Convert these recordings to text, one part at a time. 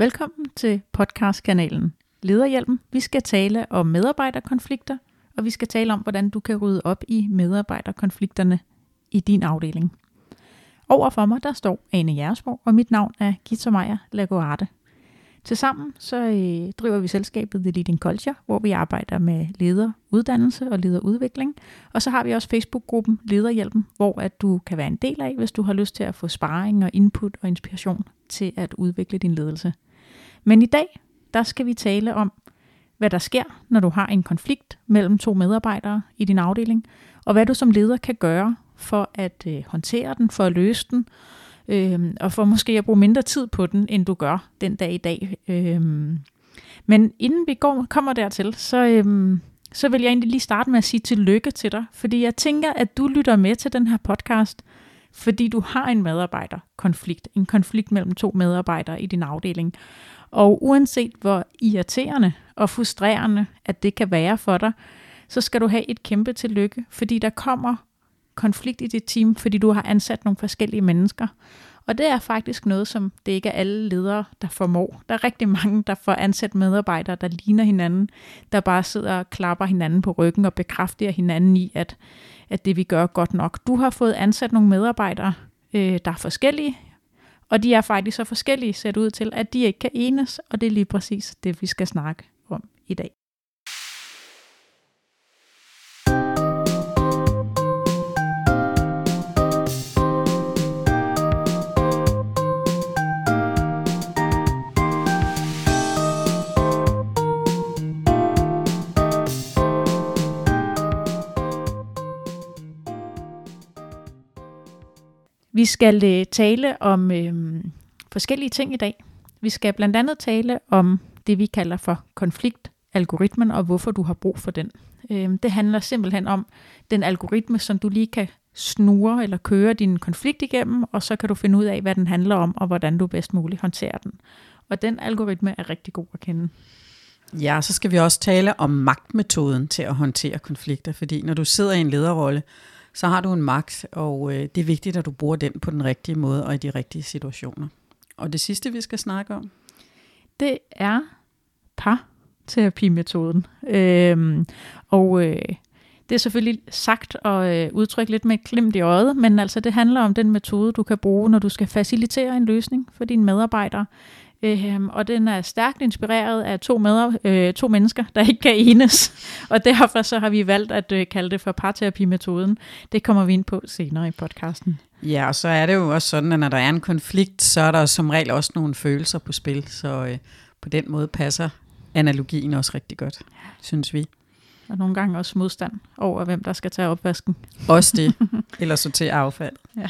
Velkommen til podcastkanalen Lederhjælpen. Vi skal tale om medarbejderkonflikter, og vi skal tale om, hvordan du kan rydde op i medarbejderkonflikterne i din afdeling. Over for mig, der står Ane Jersborg, og mit navn er Gita Meyer Lagoarte. Tilsammen så øh, driver vi selskabet The Leading Culture, hvor vi arbejder med lederuddannelse og lederudvikling. Og så har vi også Facebook-gruppen Lederhjælpen, hvor at du kan være en del af, hvis du har lyst til at få sparring og input og inspiration til at udvikle din ledelse. Men i dag, der skal vi tale om, hvad der sker, når du har en konflikt mellem to medarbejdere i din afdeling, og hvad du som leder kan gøre for at øh, håndtere den, for at løse den, øh, og for måske at bruge mindre tid på den, end du gør den dag i dag. Øh, men inden vi går, kommer dertil, så, øh, så vil jeg egentlig lige starte med at sige tillykke til dig, fordi jeg tænker, at du lytter med til den her podcast, fordi du har en medarbejderkonflikt, en konflikt mellem to medarbejdere i din afdeling. Og uanset hvor irriterende og frustrerende, at det kan være for dig, så skal du have et kæmpe tillykke, fordi der kommer konflikt i dit team, fordi du har ansat nogle forskellige mennesker. Og det er faktisk noget, som det ikke er alle ledere, der formår. Der er rigtig mange, der får ansat medarbejdere, der ligner hinanden, der bare sidder og klapper hinanden på ryggen og bekræfter hinanden i, at, at det vi gør er godt nok. Du har fået ansat nogle medarbejdere, øh, der er forskellige, og de er faktisk så forskellige set ud til, at de ikke kan enes, og det er lige præcis det, vi skal snakke om i dag. Vi skal øh, tale om øh, forskellige ting i dag. Vi skal blandt andet tale om det, vi kalder for konfliktalgoritmen, og hvorfor du har brug for den. Øh, det handler simpelthen om den algoritme, som du lige kan snure eller køre din konflikt igennem, og så kan du finde ud af, hvad den handler om, og hvordan du bedst muligt håndterer den. Og den algoritme er rigtig god at kende. Ja, så skal vi også tale om magtmetoden til at håndtere konflikter, fordi når du sidder i en lederrolle, så har du en magt, og øh, det er vigtigt, at du bruger den på den rigtige måde og i de rigtige situationer. Og det sidste, vi skal snakke om? Det er parterapimetoden. Øhm, og øh, det er selvfølgelig sagt og øh, udtrykt lidt med et glimt i øjet, men altså det handler om den metode, du kan bruge, når du skal facilitere en løsning for dine medarbejdere. Øhm, og den er stærkt inspireret af to, med, øh, to mennesker, der ikke kan enes. Og derfor så har vi valgt at øh, kalde det for parterapimetoden. Det kommer vi ind på senere i podcasten. Ja, og så er det jo også sådan, at når der er en konflikt, så er der som regel også nogle følelser på spil. Så øh, på den måde passer analogien også rigtig godt, synes vi. Og nogle gange også modstand over, hvem der skal tage opvasken. Også det. Eller sortere affald. Ja.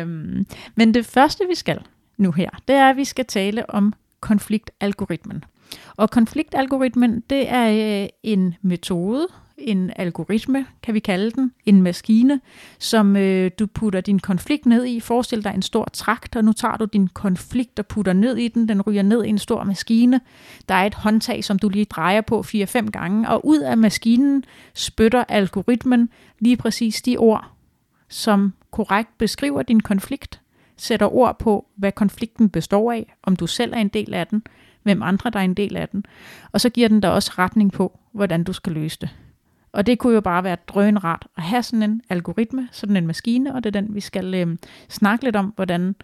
Øhm, men det første, vi skal, nu her, det er, at vi skal tale om konfliktalgoritmen. Og konfliktalgoritmen, det er øh, en metode, en algoritme, kan vi kalde den, en maskine, som øh, du putter din konflikt ned i. Forestil dig en stor trakt, og nu tager du din konflikt og putter ned i den. Den ryger ned i en stor maskine. Der er et håndtag, som du lige drejer på 4-5 gange, og ud af maskinen spytter algoritmen lige præcis de ord, som korrekt beskriver din konflikt, sætter ord på, hvad konflikten består af, om du selv er en del af den, hvem andre der er en del af den, og så giver den dig også retning på, hvordan du skal løse det. Og det kunne jo bare være drønrart at have sådan en algoritme, sådan en maskine, og det er den, vi skal øh, snakke lidt om, hvordan,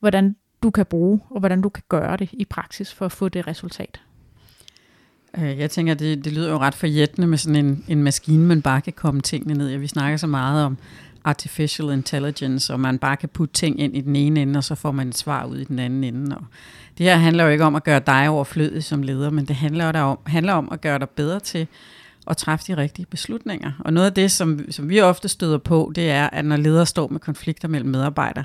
hvordan du kan bruge, og hvordan du kan gøre det i praksis for at få det resultat. Øh, jeg tænker, det, det lyder jo ret forjættende med sådan en, en maskine, man bare kan komme tingene ned i. Vi snakker så meget om artificial intelligence, og man bare kan putte ting ind i den ene ende, og så får man et svar ud i den anden ende. Og det her handler jo ikke om at gøre dig overflødig som leder, men det handler jo om, handler om at gøre dig bedre til at træffe de rigtige beslutninger. Og noget af det, som, som vi ofte støder på, det er, at når ledere står med konflikter mellem medarbejdere,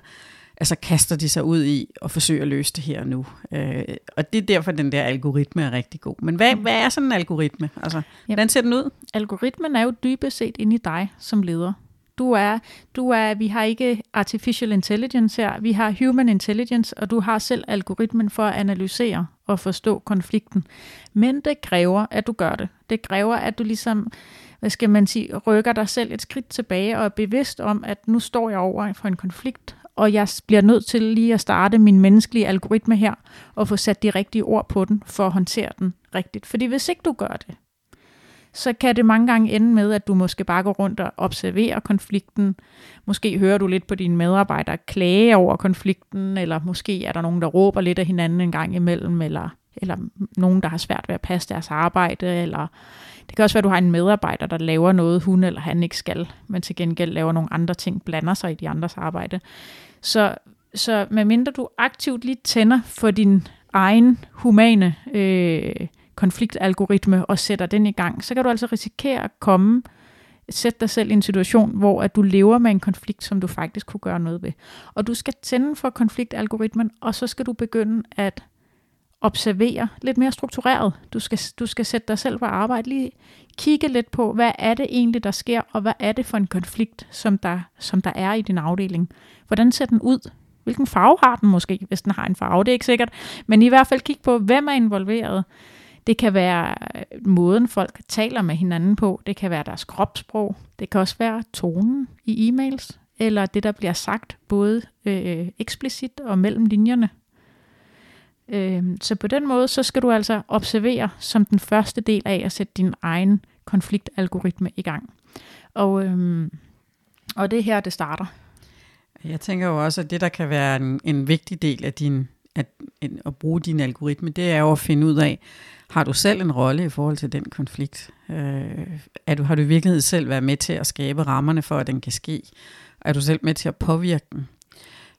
altså kaster de sig ud i at forsøge at løse det her nu. Øh, og det er derfor, den der algoritme er rigtig god. Men hvad, hvad er sådan en algoritme? Altså, hvordan ser den ud? Algoritmen er jo dybest set inde i dig som leder. Du er, du er, vi har ikke artificial intelligence her, vi har human intelligence, og du har selv algoritmen for at analysere og forstå konflikten. Men det kræver, at du gør det. Det kræver, at du ligesom, hvad skal man sige, rykker dig selv et skridt tilbage og er bevidst om, at nu står jeg over for en konflikt, og jeg bliver nødt til lige at starte min menneskelige algoritme her, og få sat de rigtige ord på den, for at håndtere den rigtigt. Fordi hvis ikke du gør det, så kan det mange gange ende med, at du måske bare går rundt og observerer konflikten. Måske hører du lidt på dine medarbejdere klage over konflikten, eller måske er der nogen, der råber lidt af hinanden en gang imellem, eller, eller nogen, der har svært ved at passe deres arbejde, eller det kan også være, at du har en medarbejder, der laver noget, hun eller han ikke skal, men til gengæld laver nogle andre ting, blander sig i de andres arbejde. Så, så medmindre du aktivt lige tænder for din egen humane øh, konfliktalgoritme og sætter den i gang, så kan du altså risikere at komme, sætte dig selv i en situation, hvor at du lever med en konflikt, som du faktisk kunne gøre noget ved. Og du skal tænde for konfliktalgoritmen, og så skal du begynde at observere lidt mere struktureret. Du skal, du skal sætte dig selv på arbejde, lige kigge lidt på, hvad er det egentlig, der sker, og hvad er det for en konflikt, som der, som der er i din afdeling. Hvordan ser den ud? Hvilken farve har den måske, hvis den har en farve? Det er ikke sikkert. Men i hvert fald kig på, hvem er involveret. Det kan være øh, måden, folk taler med hinanden på. Det kan være deres kropssprog. Det kan også være tonen i e-mails, eller det, der bliver sagt både øh, eksplicit og mellem linjerne. Øh, så på den måde, så skal du altså observere som den første del af at sætte din egen konfliktalgoritme i gang. Og, øh, og det er her, det starter. Jeg tænker jo også, at det, der kan være en, en vigtig del af din, at, at bruge din algoritme, det er jo at finde ud af, har du selv en rolle i forhold til den konflikt? Øh, er du, har du i virkeligheden selv været med til at skabe rammerne for, at den kan ske? Er du selv med til at påvirke den?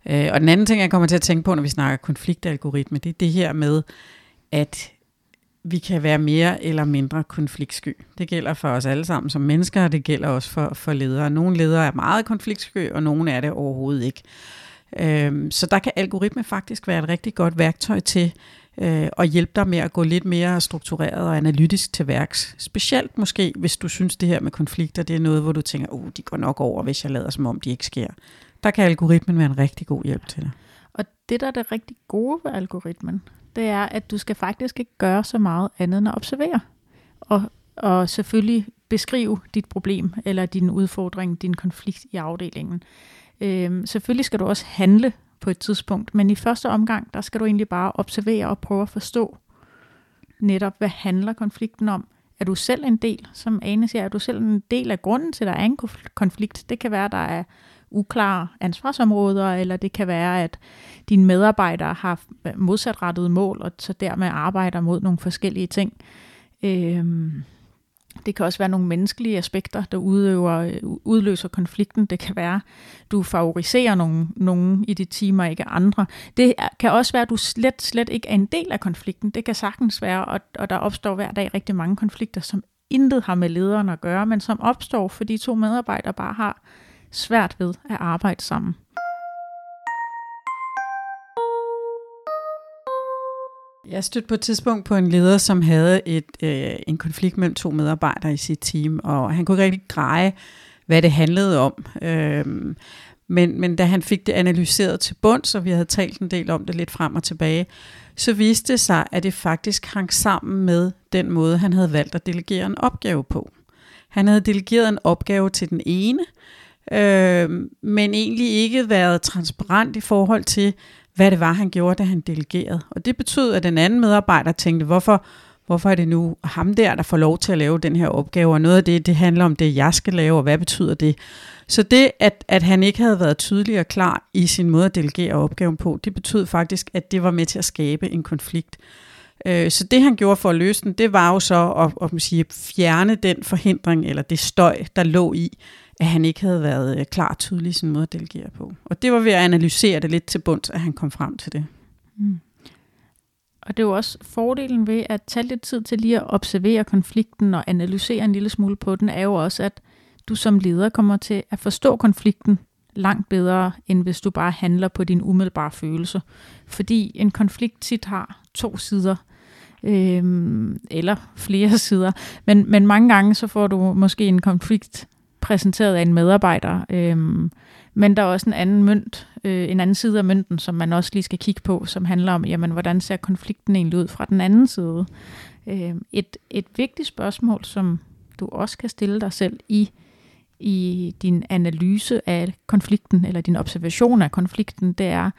Øh, og den anden ting, jeg kommer til at tænke på, når vi snakker konfliktalgoritme, det er det her med, at vi kan være mere eller mindre konfliktsky. Det gælder for os alle sammen som mennesker, og det gælder også for, for ledere. Nogle ledere er meget konfliktsky, og nogle er det overhovedet ikke. Øhm, så der kan algoritme faktisk være et rigtig godt værktøj til øh, og hjælpe dig med at gå lidt mere struktureret og analytisk til værks. Specielt måske, hvis du synes, det her med konflikter, det er noget, hvor du tænker, oh, de går nok over, hvis jeg lader som om, de ikke sker. Der kan algoritmen være en rigtig god hjælp til dig. Og det, der er det rigtig gode ved algoritmen, det er, at du skal faktisk ikke gøre så meget andet end at observere. Og, og selvfølgelig beskrive dit problem, eller din udfordring, din konflikt i afdelingen. Øhm, selvfølgelig skal du også handle på et tidspunkt, men i første omgang, der skal du egentlig bare observere og prøve at forstå netop, hvad handler konflikten om? Er du selv en del, som Ane siger, er du selv en del af grunden til, at der er en konflikt? Det kan være, at der er uklare ansvarsområder, eller det kan være, at dine medarbejdere har modsatrettede mål, og så dermed arbejder mod nogle forskellige ting. Øhm, det kan også være nogle menneskelige aspekter, der udøver, øh, udløser konflikten. Det kan være, du favoriserer nogen, nogen i dit team og ikke andre. Det kan også være, at du slet, slet ikke er en del af konflikten. Det kan sagtens være, og, og der opstår hver dag rigtig mange konflikter, som intet har med lederen at gøre, men som opstår, fordi to medarbejdere bare har svært ved at arbejde sammen. Jeg stødte på et tidspunkt på en leder, som havde et, øh, en konflikt mellem to medarbejdere i sit team, og han kunne ikke rigtig greje, hvad det handlede om. Øhm, men, men da han fik det analyseret til bund, så vi havde talt en del om det lidt frem og tilbage, så viste det sig, at det faktisk hang sammen med den måde, han havde valgt at delegere en opgave på. Han havde delegeret en opgave til den ene, øh, men egentlig ikke været transparent i forhold til, hvad det var, han gjorde, da han delegerede. Og det betød, at den anden medarbejder tænkte, hvorfor, hvorfor er det nu ham der, der får lov til at lave den her opgave, og noget af det, det handler om det, jeg skal lave, og hvad betyder det? Så det, at, at han ikke havde været tydelig og klar i sin måde at delegere opgaven på, det betød faktisk, at det var med til at skabe en konflikt. Øh, så det han gjorde for at løse den, det var jo så at, at, man siger, fjerne den forhindring, eller det støj, der lå i, at han ikke havde været øh, klar og tydelig i sin måde at delegere på. Og det var ved at analysere det lidt til bunds, at han kom frem til det. Mm. Og det er jo også fordelen ved at tage lidt tid til lige at observere konflikten og analysere en lille smule på den, er jo også, at du som leder kommer til at forstå konflikten langt bedre, end hvis du bare handler på din umiddelbare følelse. Fordi en konflikt tit har to sider, øhm, eller flere sider. Men, men mange gange så får du måske en konflikt præsenteret af en medarbejder. Øhm, men der er også en anden mønt, øh, en anden side af mønten, som man også lige skal kigge på, som handler om, jamen, hvordan ser konflikten egentlig ud fra den anden side. Øh, et, et vigtigt spørgsmål, som du også kan stille dig selv i, i din analyse af konflikten, eller din observation af konflikten, det er,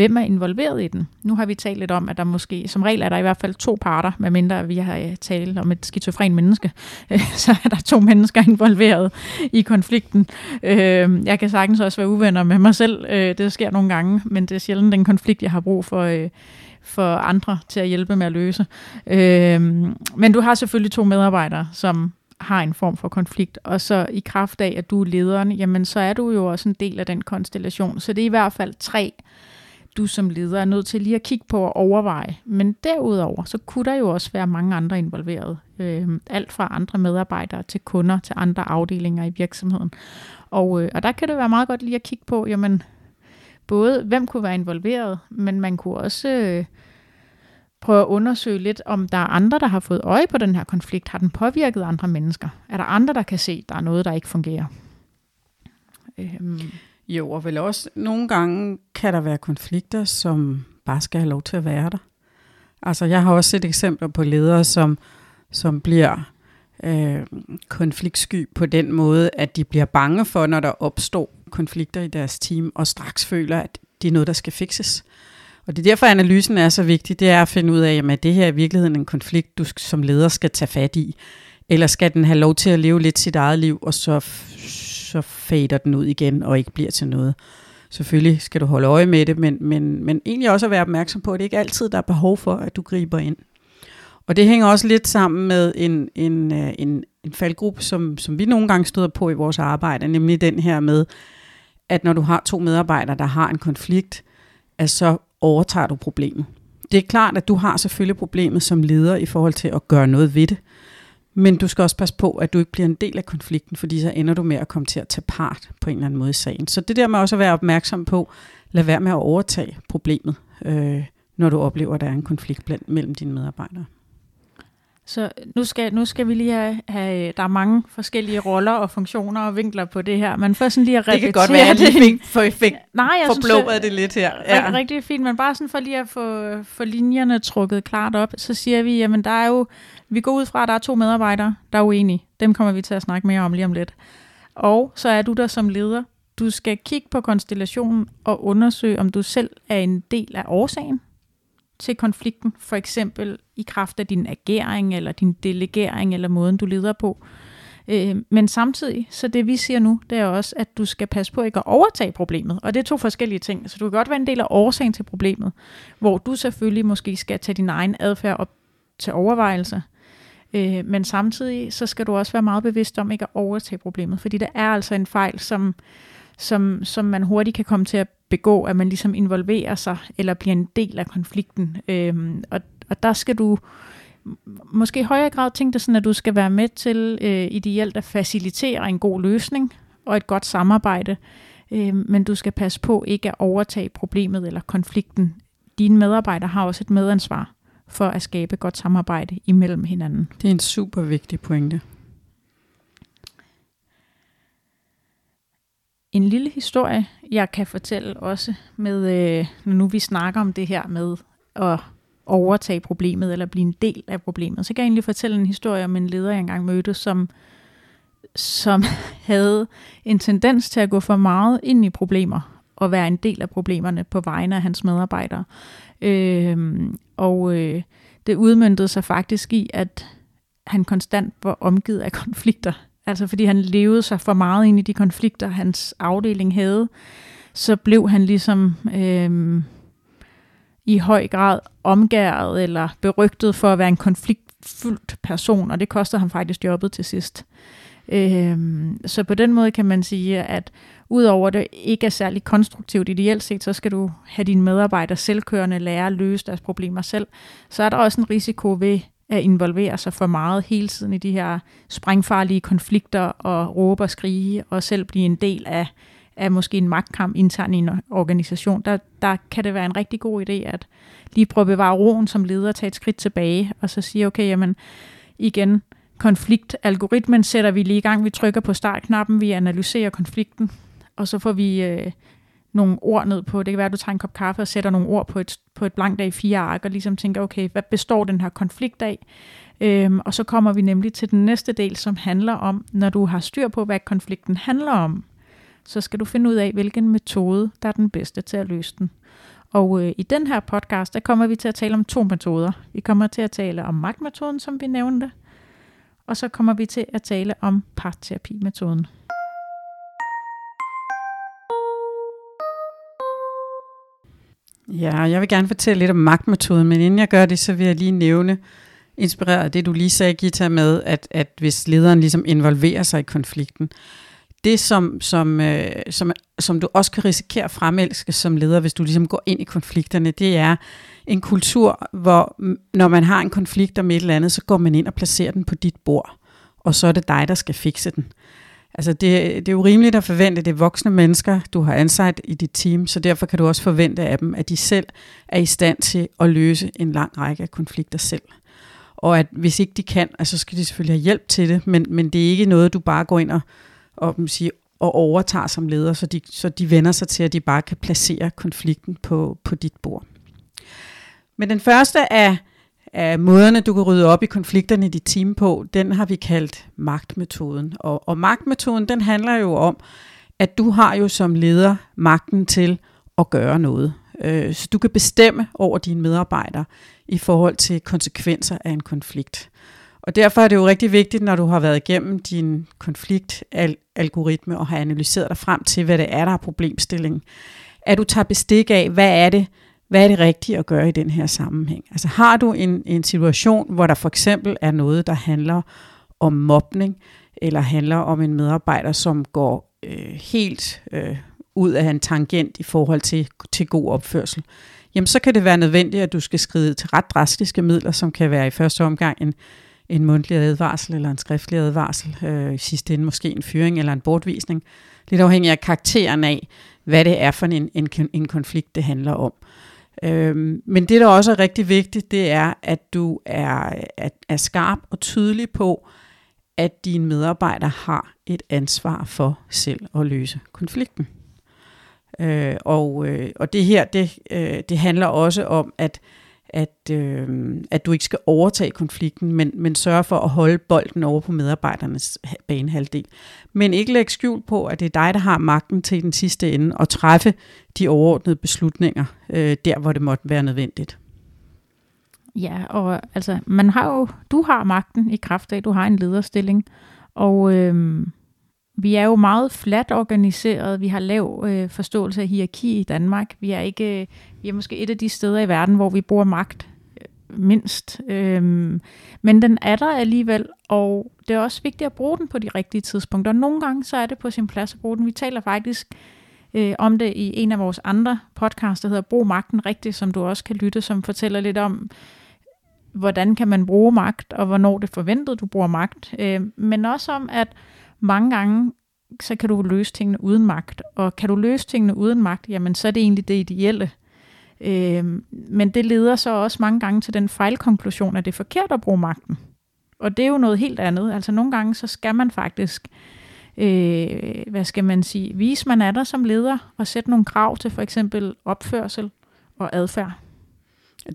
hvem er involveret i den? Nu har vi talt lidt om, at der måske, som regel er der i hvert fald to parter, medmindre vi har øh, talt om et skizofren menneske, øh, så er der to mennesker involveret i konflikten. Øhm, jeg kan sagtens også være uvenner med mig selv, øh, det sker nogle gange, men det er sjældent den konflikt, jeg har brug for for andre til at hjælpe med at løse. Øhm, men du har selvfølgelig to medarbejdere, som har en form for konflikt, og så i kraft af, at du er lederen, jamen så er du jo også en del af den konstellation. Så det er i hvert fald tre, du som leder er nødt til lige at kigge på og overveje. Men derudover, så kunne der jo også være mange andre involveret. Øh, alt fra andre medarbejdere til kunder til andre afdelinger i virksomheden. Og, øh, og der kan det være meget godt lige at kigge på, jamen både hvem kunne være involveret, men man kunne også... Øh, prøve at undersøge lidt, om der er andre, der har fået øje på den her konflikt. Har den påvirket andre mennesker? Er der andre, der kan se, at der er noget, der ikke fungerer? Øhm. Jo, og vel også nogle gange kan der være konflikter, som bare skal have lov til at være der. Altså, jeg har også set eksempler på ledere, som, som bliver øh, konfliktsky på den måde, at de bliver bange for, når der opstår konflikter i deres team, og straks føler, at det er noget, der skal fikses. Og det er derfor, analysen er så vigtig, det er at finde ud af, at det her er i virkeligheden en konflikt, du som leder skal tage fat i. Eller skal den have lov til at leve lidt sit eget liv, og så, så fader den ud igen og ikke bliver til noget. Selvfølgelig skal du holde øje med det, men, men, men egentlig også at være opmærksom på, at det ikke altid der er behov for, at du griber ind. Og det hænger også lidt sammen med en, en, øh, en, en faldgruppe, som, som vi nogle gange støder på i vores arbejde, nemlig den her med, at når du har to medarbejdere, der har en konflikt, at så overtager du problemet. Det er klart, at du har selvfølgelig problemet som leder i forhold til at gøre noget ved det. Men du skal også passe på, at du ikke bliver en del af konflikten, fordi så ender du med at komme til at tage part på en eller anden måde i sagen. Så det der med også at være opmærksom på, lad være med at overtage problemet, øh, når du oplever, at der er en konflikt blandt, mellem dine medarbejdere. Så nu skal, nu skal vi lige have, have, der er mange forskellige roller og funktioner og vinkler på det her, men først sådan lige at repetere det. kan godt være, at jeg fik, for, fik Nej, jeg synes, det lidt her. Ja. Rigtig, rigtig fint, men bare sådan for lige at få, få linjerne trukket klart op, så siger vi, jamen der er jo, vi går ud fra, at der er to medarbejdere, der er uenige. Dem kommer vi til at snakke mere om lige om lidt. Og så er du der som leder. Du skal kigge på konstellationen og undersøge, om du selv er en del af årsagen til konflikten, for eksempel i kraft af din agering, eller din delegering, eller måden du leder på. Øh, men samtidig, så det vi siger nu, det er også, at du skal passe på ikke at overtage problemet. Og det er to forskellige ting. Så du kan godt være en del af årsagen til problemet, hvor du selvfølgelig måske skal tage din egen adfærd op til overvejelse. Øh, men samtidig, så skal du også være meget bevidst om ikke at overtage problemet, fordi det er altså en fejl, som, som, som man hurtigt kan komme til at begå, at man ligesom involverer sig eller bliver en del af konflikten. Øhm, og, og der skal du måske i højere grad tænke dig sådan, at du skal være med til øh, ideelt at facilitere en god løsning og et godt samarbejde, øh, men du skal passe på ikke at overtage problemet eller konflikten. Dine medarbejdere har også et medansvar for at skabe godt samarbejde imellem hinanden. Det er en super vigtig pointe. En lille historie, jeg kan fortælle også, med, øh, når nu vi snakker om det her med at overtage problemet, eller blive en del af problemet, så kan jeg egentlig fortælle en historie om en leder, jeg engang mødte, som, som havde en tendens til at gå for meget ind i problemer, og være en del af problemerne på vegne af hans medarbejdere. Øh, og øh, det udmyndtede sig faktisk i, at han konstant var omgivet af konflikter altså fordi han levede sig for meget ind i de konflikter, hans afdeling havde, så blev han ligesom øh, i høj grad omgæret eller berygtet for at være en konfliktfyldt person, og det kostede ham faktisk jobbet til sidst. Øh, så på den måde kan man sige, at udover det ikke er særlig konstruktivt ideelt set, så skal du have dine medarbejdere selvkørende lære at løse deres problemer selv. Så er der også en risiko ved at involvere sig for meget hele tiden i de her sprængfarlige konflikter og råbe og skrige og selv blive en del af, af måske en magtkamp internt i en organisation, der, der kan det være en rigtig god idé at lige prøve at bevare roen som leder, tage et skridt tilbage og så sige, okay, jamen igen, konfliktalgoritmen sætter vi lige i gang, vi trykker på startknappen, vi analyserer konflikten, og så får vi øh, nogle ord ned på. Det kan være, at du tager en kop kaffe og sætter nogle ord på et, på et blankt af fire ark, og ligesom tænker, okay, hvad består den her konflikt af? Øhm, og så kommer vi nemlig til den næste del, som handler om, når du har styr på, hvad konflikten handler om, så skal du finde ud af, hvilken metode, der er den bedste til at løse den. Og øh, i den her podcast, der kommer vi til at tale om to metoder. Vi kommer til at tale om magtmetoden, som vi nævnte, og så kommer vi til at tale om parterapimetoden. Ja, jeg vil gerne fortælle lidt om magtmetoden, men inden jeg gør det, så vil jeg lige nævne, inspireret af det, du lige sagde, Gita, med, at, at hvis lederen ligesom involverer sig i konflikten, det som, som, øh, som, som du også kan risikere at fremelske som leder, hvis du ligesom går ind i konflikterne, det er en kultur, hvor når man har en konflikt om et eller andet, så går man ind og placerer den på dit bord, og så er det dig, der skal fikse den. Altså det, det er jo rimeligt at forvente, det er voksne mennesker, du har ansat i dit team, så derfor kan du også forvente af dem, at de selv er i stand til at løse en lang række af konflikter selv. Og at hvis ikke de kan, altså, så skal de selvfølgelig have hjælp til det, men, men det er ikke noget, du bare går ind og, og, siger, og overtager som leder, så de, så de vender sig til, at de bare kan placere konflikten på, på dit bord. Men den første af, af måderne, du kan rydde op i konflikterne i dit team på, den har vi kaldt magtmetoden. Og, og magtmetoden, den handler jo om, at du har jo som leder magten til at gøre noget. Øh, så du kan bestemme over dine medarbejdere i forhold til konsekvenser af en konflikt. Og derfor er det jo rigtig vigtigt, når du har været igennem din konfliktalgoritme og har analyseret dig frem til, hvad det er, der er problemstillingen, at du tager bestik af, hvad er det, hvad er det rigtige at gøre i den her sammenhæng? Altså har du en, en situation, hvor der for eksempel er noget, der handler om mobning, eller handler om en medarbejder, som går øh, helt øh, ud af en tangent i forhold til, til god opførsel, jamen så kan det være nødvendigt, at du skal skride til ret drastiske midler, som kan være i første omgang en, en mundtlig advarsel eller en skriftlig advarsel, øh, i sidste ende måske en fyring eller en bortvisning, lidt afhængig af karakteren af, hvad det er for en, en, en konflikt, det handler om. Øhm, men det, der også er rigtig vigtigt, det er, at du er, at, er skarp og tydelig på, at dine medarbejdere har et ansvar for selv at løse konflikten. Øh, og, øh, og det her, det, øh, det handler også om, at, at, øh, at du ikke skal overtage konflikten, men, men sørge for at holde bolden over på medarbejdernes banehalvdel. Men ikke lægge skjul på, at det er dig, der har magten til den sidste ende og træffe de overordnede beslutninger, øh, der hvor det måtte være nødvendigt. Ja, og altså, man har jo, du har magten i kraft af, du har en lederstilling, og øh, vi er jo meget fladt organiseret. Vi har lav øh, forståelse af hierarki i Danmark. Vi er ikke, øh, vi er måske et af de steder i verden, hvor vi bruger magt øh, mindst. Øhm, men den er der alligevel, og det er også vigtigt at bruge den på de rigtige tidspunkter. Nogle gange så er det på sin plads at bruge den. Vi taler faktisk øh, om det i en af vores andre podcasts, der hedder Brug magten rigtigt, som du også kan lytte, som fortæller lidt om, hvordan kan man bruge magt, og hvornår det er forventet, du bruger magt. Øh, men også om, at mange gange, så kan du løse tingene uden magt. Og kan du løse tingene uden magt, jamen så er det egentlig det ideelle. Øh, men det leder så også mange gange til den fejlkonklusion, at det er forkert at bruge magten. Og det er jo noget helt andet. Altså nogle gange, så skal man faktisk, øh, hvad skal man sige, vise man er der som leder, og sætte nogle krav til for eksempel opførsel og adfærd.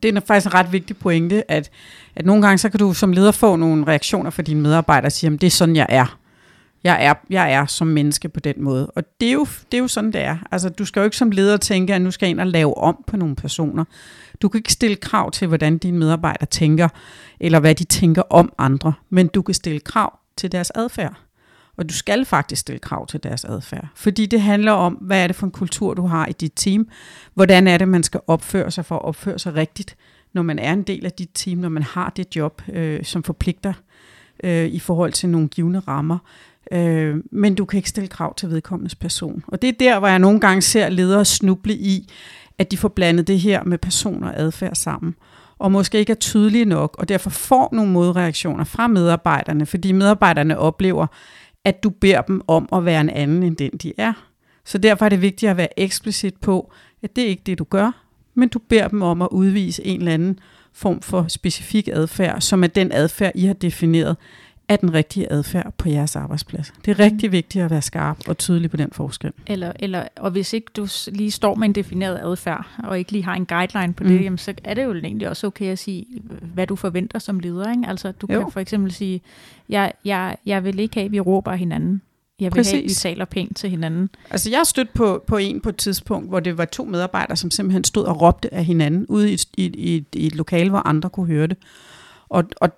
Det er faktisk en ret vigtig pointe, at, at nogle gange så kan du som leder få nogle reaktioner fra dine medarbejdere og sige, at det er sådan, jeg er. Jeg er, jeg er som menneske på den måde. Og det er, jo, det er jo sådan, det er. Altså, du skal jo ikke som leder tænke, at nu skal jeg ind og lave om på nogle personer. Du kan ikke stille krav til, hvordan dine medarbejdere tænker, eller hvad de tænker om andre, men du kan stille krav til deres adfærd. Og du skal faktisk stille krav til deres adfærd. Fordi det handler om, hvad er det for en kultur, du har i dit team? Hvordan er det, man skal opføre sig for at opføre sig rigtigt, når man er en del af dit team, når man har det job, øh, som forpligter øh, i forhold til nogle givende rammer. Øh, men du kan ikke stille krav til vedkommendes person. Og det er der, hvor jeg nogle gange ser ledere snuble i, at de får blandet det her med person og adfærd sammen og måske ikke er tydelige nok, og derfor får nogle modreaktioner fra medarbejderne, fordi medarbejderne oplever, at du beder dem om at være en anden end den, de er. Så derfor er det vigtigt at være eksplicit på, at det er ikke det, du gør, men du beder dem om at udvise en eller anden form for specifik adfærd, som er den adfærd, I har defineret, er den rigtige adfærd på jeres arbejdsplads. Det er rigtig vigtigt at være skarp og tydelig på den forskel. Eller, eller, og hvis ikke du lige står med en defineret adfærd, og ikke lige har en guideline på det, mm. jamen, så er det jo egentlig også okay at sige, hvad du forventer som leder. Ikke? Altså, du jo. kan for eksempel sige, jeg, jeg, jeg vil ikke have, at vi råber hinanden. Jeg vil Præcis. have, at vi taler pænt til hinanden. Altså, jeg har stødt på, på en på et tidspunkt, hvor det var to medarbejdere, som simpelthen stod og råbte af hinanden ude i, i, i, i et lokale, hvor andre kunne høre det. Og, og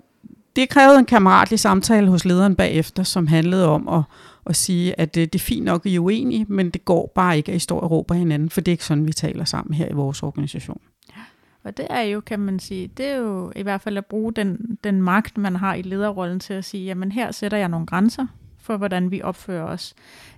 det krævede en kammeratlig samtale hos lederen bagefter, som handlede om at, at sige, at det, det er fint nok, at I er uenige, men det går bare ikke, at I står og råber hinanden, for det er ikke sådan, vi taler sammen her i vores organisation. Og det er jo, kan man sige, det er jo i hvert fald at bruge den, den magt, man har i lederrollen til at sige, jamen her sætter jeg nogle grænser for, hvordan vi opfører os.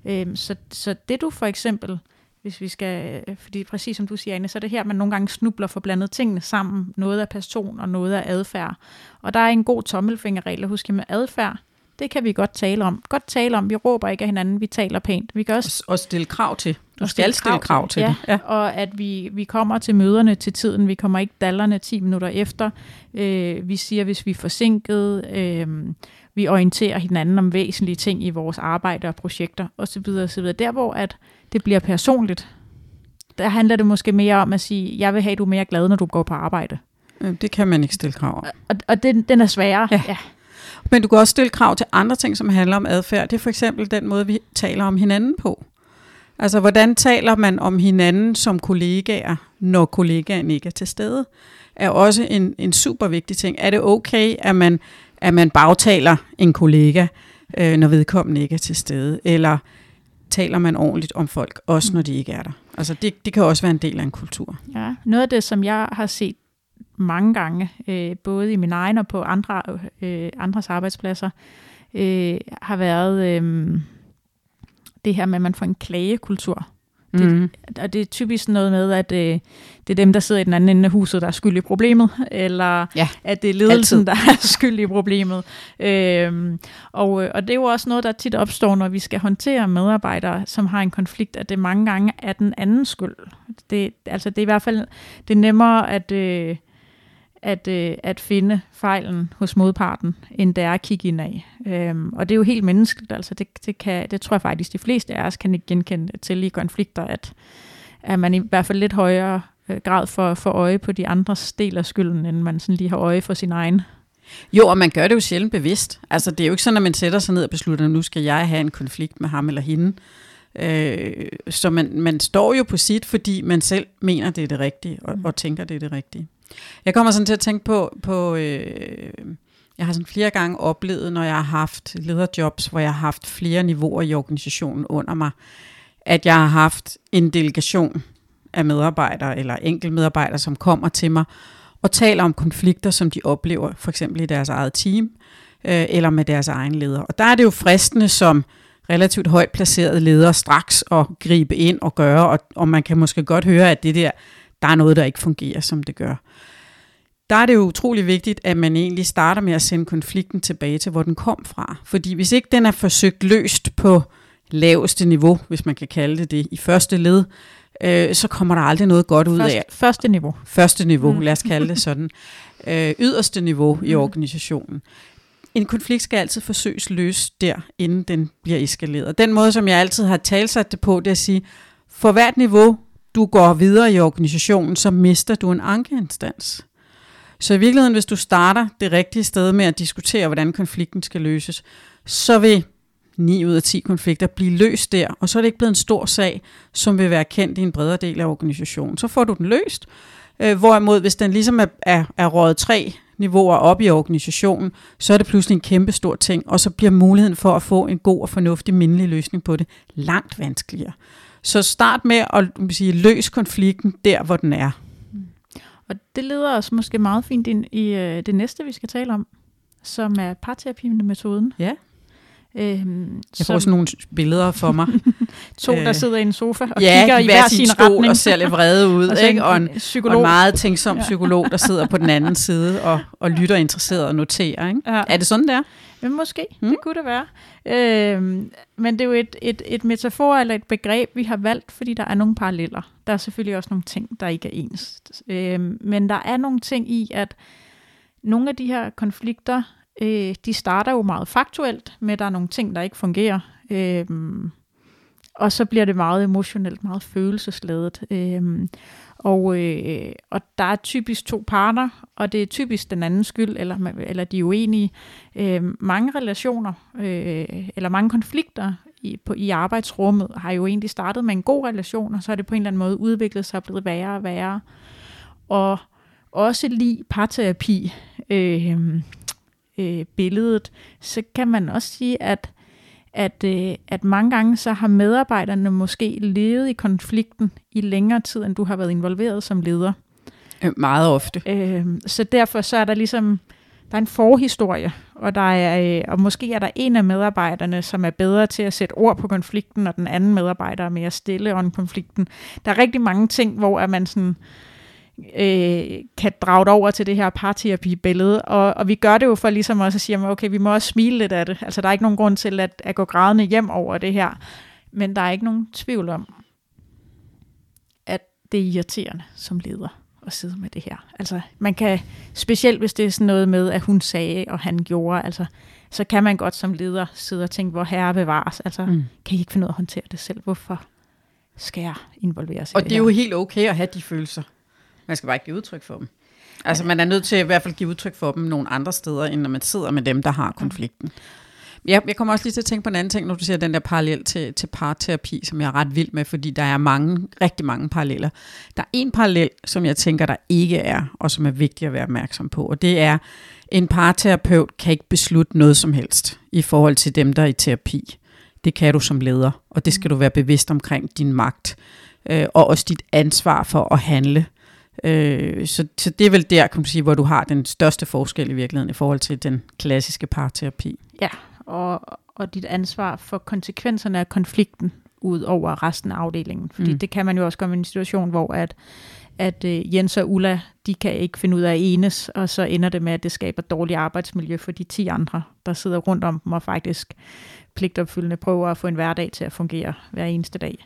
Øhm, så, så det du for eksempel hvis vi skal, øh, fordi præcis som du siger, Anne, så er det her, man nogle gange snubler for blandet tingene sammen, noget af person og noget af adfærd. Og der er en god tommelfingerregel at huske med adfærd, det kan vi godt tale om. Godt tale om, vi råber ikke af hinanden, vi taler pænt. Vi kan også og stille krav til. Du skal stille krav, krav til, ja, det. Ja. Og at vi, vi kommer til møderne til tiden, vi kommer ikke dallerne 10 minutter efter. Øh, vi siger, hvis vi er forsinket, øh, vi orienterer hinanden om væsentlige ting i vores arbejde og projekter osv. osv. Der hvor at det bliver personligt, der handler det måske mere om at sige, jeg vil have, at du er mere glad, når du går på arbejde. Det kan man ikke stille krav om. Og, og den, den er sværere. Ja. ja. Men du kan også stille krav til andre ting, som handler om adfærd. Det er for eksempel den måde, vi taler om hinanden på. Altså, hvordan taler man om hinanden som kollegaer, når kollegaen ikke er til stede? Er også en, en super vigtig ting. Er det okay, at man, at man bagtaler en kollega, øh, når vedkommende ikke er til stede? Eller taler man ordentligt om folk, også når de ikke er der? Altså, det, det kan også være en del af en kultur. Ja, noget af det, som jeg har set mange gange, øh, både i min egen og på andre øh, andres arbejdspladser, øh, har været øh, det her med, at man får en klagekultur. Det, mm. Og det er typisk noget med, at øh, det er dem, der sidder i den anden ende af huset, der er skyld i problemet, eller ja, at det er ledelsen, altid. der er skyld i problemet. Øhm, og, og det er jo også noget, der tit opstår, når vi skal håndtere medarbejdere, som har en konflikt, at det mange gange er den anden skyld. Det, altså det er i hvert fald det er nemmere at... Øh, at, øh, at finde fejlen hos modparten, end det er at kigge ind af. Øhm, og det er jo helt menneskeligt, altså det, det, kan, det tror jeg faktisk, de fleste af os kan ikke genkende til i konflikter, at, at man i hvert fald lidt højere øh, grad får, får øje på de andres del af skylden, end man sådan lige har øje for sin egen. Jo, og man gør det jo sjældent bevidst. Altså det er jo ikke sådan, at man sætter sig ned og beslutter, at nu skal jeg have en konflikt med ham eller hende. Øh, så man, man står jo på sit, fordi man selv mener, det er det rigtige, og, mm. og tænker, det er det rigtige. Jeg kommer sådan til at tænke på, på øh, jeg har sådan flere gange oplevet, når jeg har haft lederjobs, hvor jeg har haft flere niveauer i organisationen under mig, at jeg har haft en delegation af medarbejdere eller enkelte medarbejdere, som kommer til mig og taler om konflikter, som de oplever, for eksempel i deres eget team øh, eller med deres egen leder. Og der er det jo fristende som relativt højt placeret leder straks at gribe ind og gøre, og, og man kan måske godt høre, at det der, der er noget, der ikke fungerer, som det gør der er det jo utrolig vigtigt, at man egentlig starter med at sende konflikten tilbage til, hvor den kom fra. Fordi hvis ikke den er forsøgt løst på laveste niveau, hvis man kan kalde det det, i første led, øh, så kommer der aldrig noget godt ud Først, af. Første niveau. Første niveau, mm. lad os kalde det sådan. Øh, yderste niveau i mm. organisationen. En konflikt skal altid forsøges løst der, inden den bliver eskaleret. Den måde, som jeg altid har talsat det på, det er at sige, for hvert niveau, du går videre i organisationen, så mister du en ankeinstans. Så i virkeligheden, hvis du starter det rigtige sted med at diskutere, hvordan konflikten skal løses, så vil 9 ud af 10 konflikter blive løst der, og så er det ikke blevet en stor sag, som vil være kendt i en bredere del af organisationen. Så får du den løst. Øh, hvorimod, hvis den ligesom er, er, er rådet tre niveauer op i organisationen, så er det pludselig en kæmpe stor ting, og så bliver muligheden for at få en god og fornuftig mindelig løsning på det langt vanskeligere. Så start med at sige, løs konflikten der, hvor den er. Og det leder os måske meget fint ind i øh, det næste, vi skal tale om, som er parterapimetoden. Ja. Øhm, jeg får sådan nogle billeder for mig. to, der øh, sidder i en sofa og ja, kigger i hver sin, sin retning. og ser lidt vrede ud. og, ikke? Og, en, psykolog. og en meget tænksom psykolog, der sidder på den anden side og, og lytter interesseret og noterer. Ikke? Ja. Er det sådan, der? Men måske, mm. det kunne det være. Øhm, men det er jo et, et, et metafor eller et begreb, vi har valgt, fordi der er nogle paralleller. Der er selvfølgelig også nogle ting, der ikke er ens. Øhm, men der er nogle ting i, at nogle af de her konflikter øh, de starter jo meget faktuelt med, at der er nogle ting, der ikke fungerer. Øh, og så bliver det meget emotionelt, meget følelsesladet. Øh, og, øh, og der er typisk to parter, og det er typisk den anden skyld, eller, eller de er uenige. Øh, mange relationer, øh, eller mange konflikter i, på, i arbejdsrummet, har jo egentlig startet med en god relation, og så er det på en eller anden måde udviklet sig og blevet værre og værre. Og også lige parterapi, øh, øh, billedet, så kan man også sige, at at, øh, at mange gange så har medarbejderne måske levet i konflikten i længere tid, end du har været involveret som leder. Øh, meget ofte. Øh, så derfor så er der ligesom, der er en forhistorie, og, der er, øh, og måske er der en af medarbejderne, som er bedre til at sætte ord på konflikten, og den anden medarbejder er mere stille om konflikten. Der er rigtig mange ting, hvor er man sådan, øh, kan drage det over til det her parterapi-billede. Og, og vi gør det jo for ligesom også at sige, okay, vi må også smile lidt af det. Altså, der er ikke nogen grund til at, at gå grædende hjem over det her. Men der er ikke nogen tvivl om, at det er irriterende som leder at sidde med det her. Altså, man kan, specielt hvis det er sådan noget med, at hun sagde, og han gjorde, altså, så kan man godt som leder sidde og tænke, hvor herre bevares. Altså, mm. kan I ikke finde ud af at håndtere det selv? Hvorfor skal jeg involveres i og det det er her? jo helt okay at have de følelser. Man skal bare ikke give udtryk for dem. Altså man er nødt til at i hvert fald give udtryk for dem nogle andre steder, end når man sidder med dem, der har konflikten. Jeg, jeg kommer også lige til at tænke på en anden ting, når du siger den der parallel til, til parterapi, som jeg er ret vild med, fordi der er mange, rigtig mange paralleller. Der er en parallel, som jeg tænker, der ikke er, og som er vigtig at være opmærksom på, og det er, en parterapeut kan ikke beslutte noget som helst i forhold til dem, der er i terapi. Det kan du som leder, og det skal du være bevidst omkring din magt, øh, og også dit ansvar for at handle Øh, så, så det er vel der, kan man sige, hvor du har den største forskel i virkeligheden i forhold til den klassiske parterapi. Ja, og, og dit ansvar for konsekvenserne af konflikten ud over resten af afdelingen. Fordi mm. det kan man jo også komme i en situation, hvor at, at uh, Jens og Ulla, de kan ikke finde ud af at enes, og så ender det med, at det skaber dårligt arbejdsmiljø for de 10 andre, der sidder rundt om dem og faktisk pligtopfyldende prøver at få en hverdag til at fungere hver eneste dag.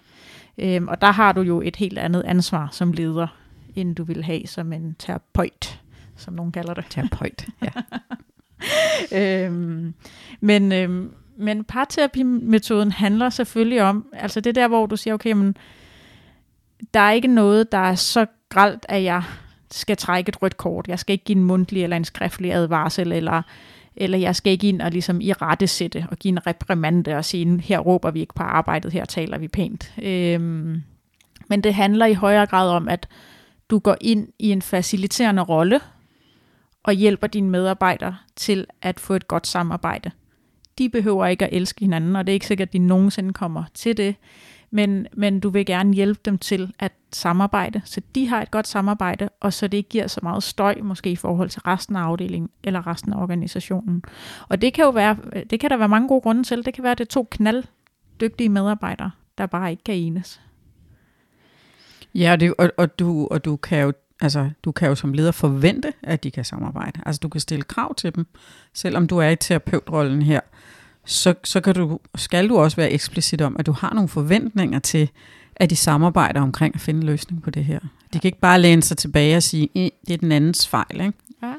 Øhm, og der har du jo et helt andet ansvar som leder, end du vil have som en terapeut, som nogen kalder det. Terapeut, ja. øhm, men, øhm, men parterapimetoden handler selvfølgelig om, altså det der, hvor du siger, okay, men der er ikke noget, der er så gralt, at jeg skal trække et rødt kort. Jeg skal ikke give en mundtlig eller en skriftlig advarsel, eller, eller jeg skal ikke ind og ligesom i rette sætte og give en reprimande og sige, her råber vi ikke på arbejdet, her taler vi pænt. Øhm, men det handler i højere grad om, at du går ind i en faciliterende rolle og hjælper dine medarbejdere til at få et godt samarbejde. De behøver ikke at elske hinanden, og det er ikke sikkert, at de nogensinde kommer til det, men, men du vil gerne hjælpe dem til at samarbejde, så de har et godt samarbejde, og så det ikke giver så meget støj, måske i forhold til resten af afdelingen eller resten af organisationen. Og det kan jo være, det kan der være mange gode grunde til. Det kan være, at det er to knalddygtige medarbejdere, der bare ikke kan enes. Ja, det, og, og, du, og du kan jo Altså, du kan jo som leder forvente, at de kan samarbejde. Altså, du kan stille krav til dem. Selvom du er i terapeutrollen her, så, så kan du, skal du også være eksplicit om, at du har nogle forventninger til, at de samarbejder omkring at finde en løsning på det her. De kan ikke bare læne sig tilbage og sige, eh, det er den andens fejl. Ikke? Ja,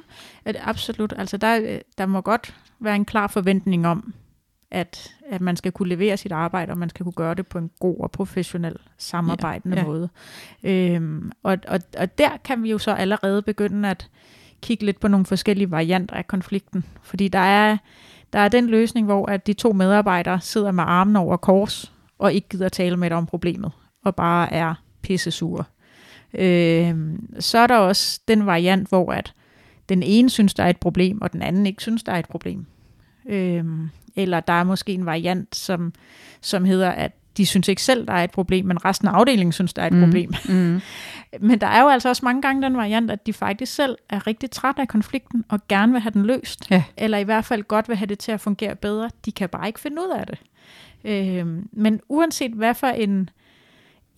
absolut. Altså, der, der må godt være en klar forventning om, at, at man skal kunne levere sit arbejde, og man skal kunne gøre det på en god og professionel samarbejdende ja, ja. måde. Øhm, og, og, og der kan vi jo så allerede begynde at kigge lidt på nogle forskellige varianter af konflikten. Fordi der er, der er den løsning, hvor at de to medarbejdere sidder med armen over kors, og ikke gider tale med dig om problemet, og bare er pisse sure. Øhm, så er der også den variant, hvor at den ene synes, der er et problem, og den anden ikke synes, der er et problem. Øhm, eller der er måske en variant, som, som hedder, at de synes ikke selv, der er et problem, men resten af afdelingen synes, der er et mm. problem. Mm. men der er jo altså også mange gange den variant, at de faktisk selv er rigtig trætte af konflikten, og gerne vil have den løst. Ja. Eller i hvert fald godt vil have det til at fungere bedre. De kan bare ikke finde ud af det. Øhm, men uanset hvad for en,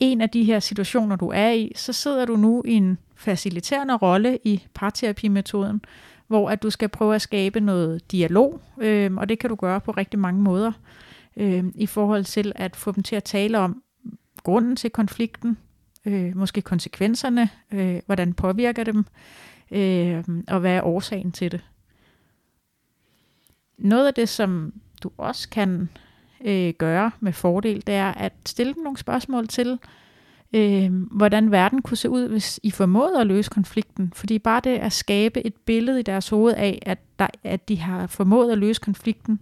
en af de her situationer, du er i, så sidder du nu i en faciliterende rolle i parterapimetoden, hvor at du skal prøve at skabe noget dialog, øh, og det kan du gøre på rigtig mange måder, øh, i forhold til at få dem til at tale om grunden til konflikten, øh, måske konsekvenserne, øh, hvordan påvirker dem, øh, og hvad er årsagen til det. noget af det, som du også kan øh, gøre med fordel, det er at stille dem nogle spørgsmål til, øh, øh, hvordan verden kunne se ud, hvis I formåede at løse konflikten. Fordi bare det at skabe et billede i deres hoved af, at, der, at de har formået at løse konflikten,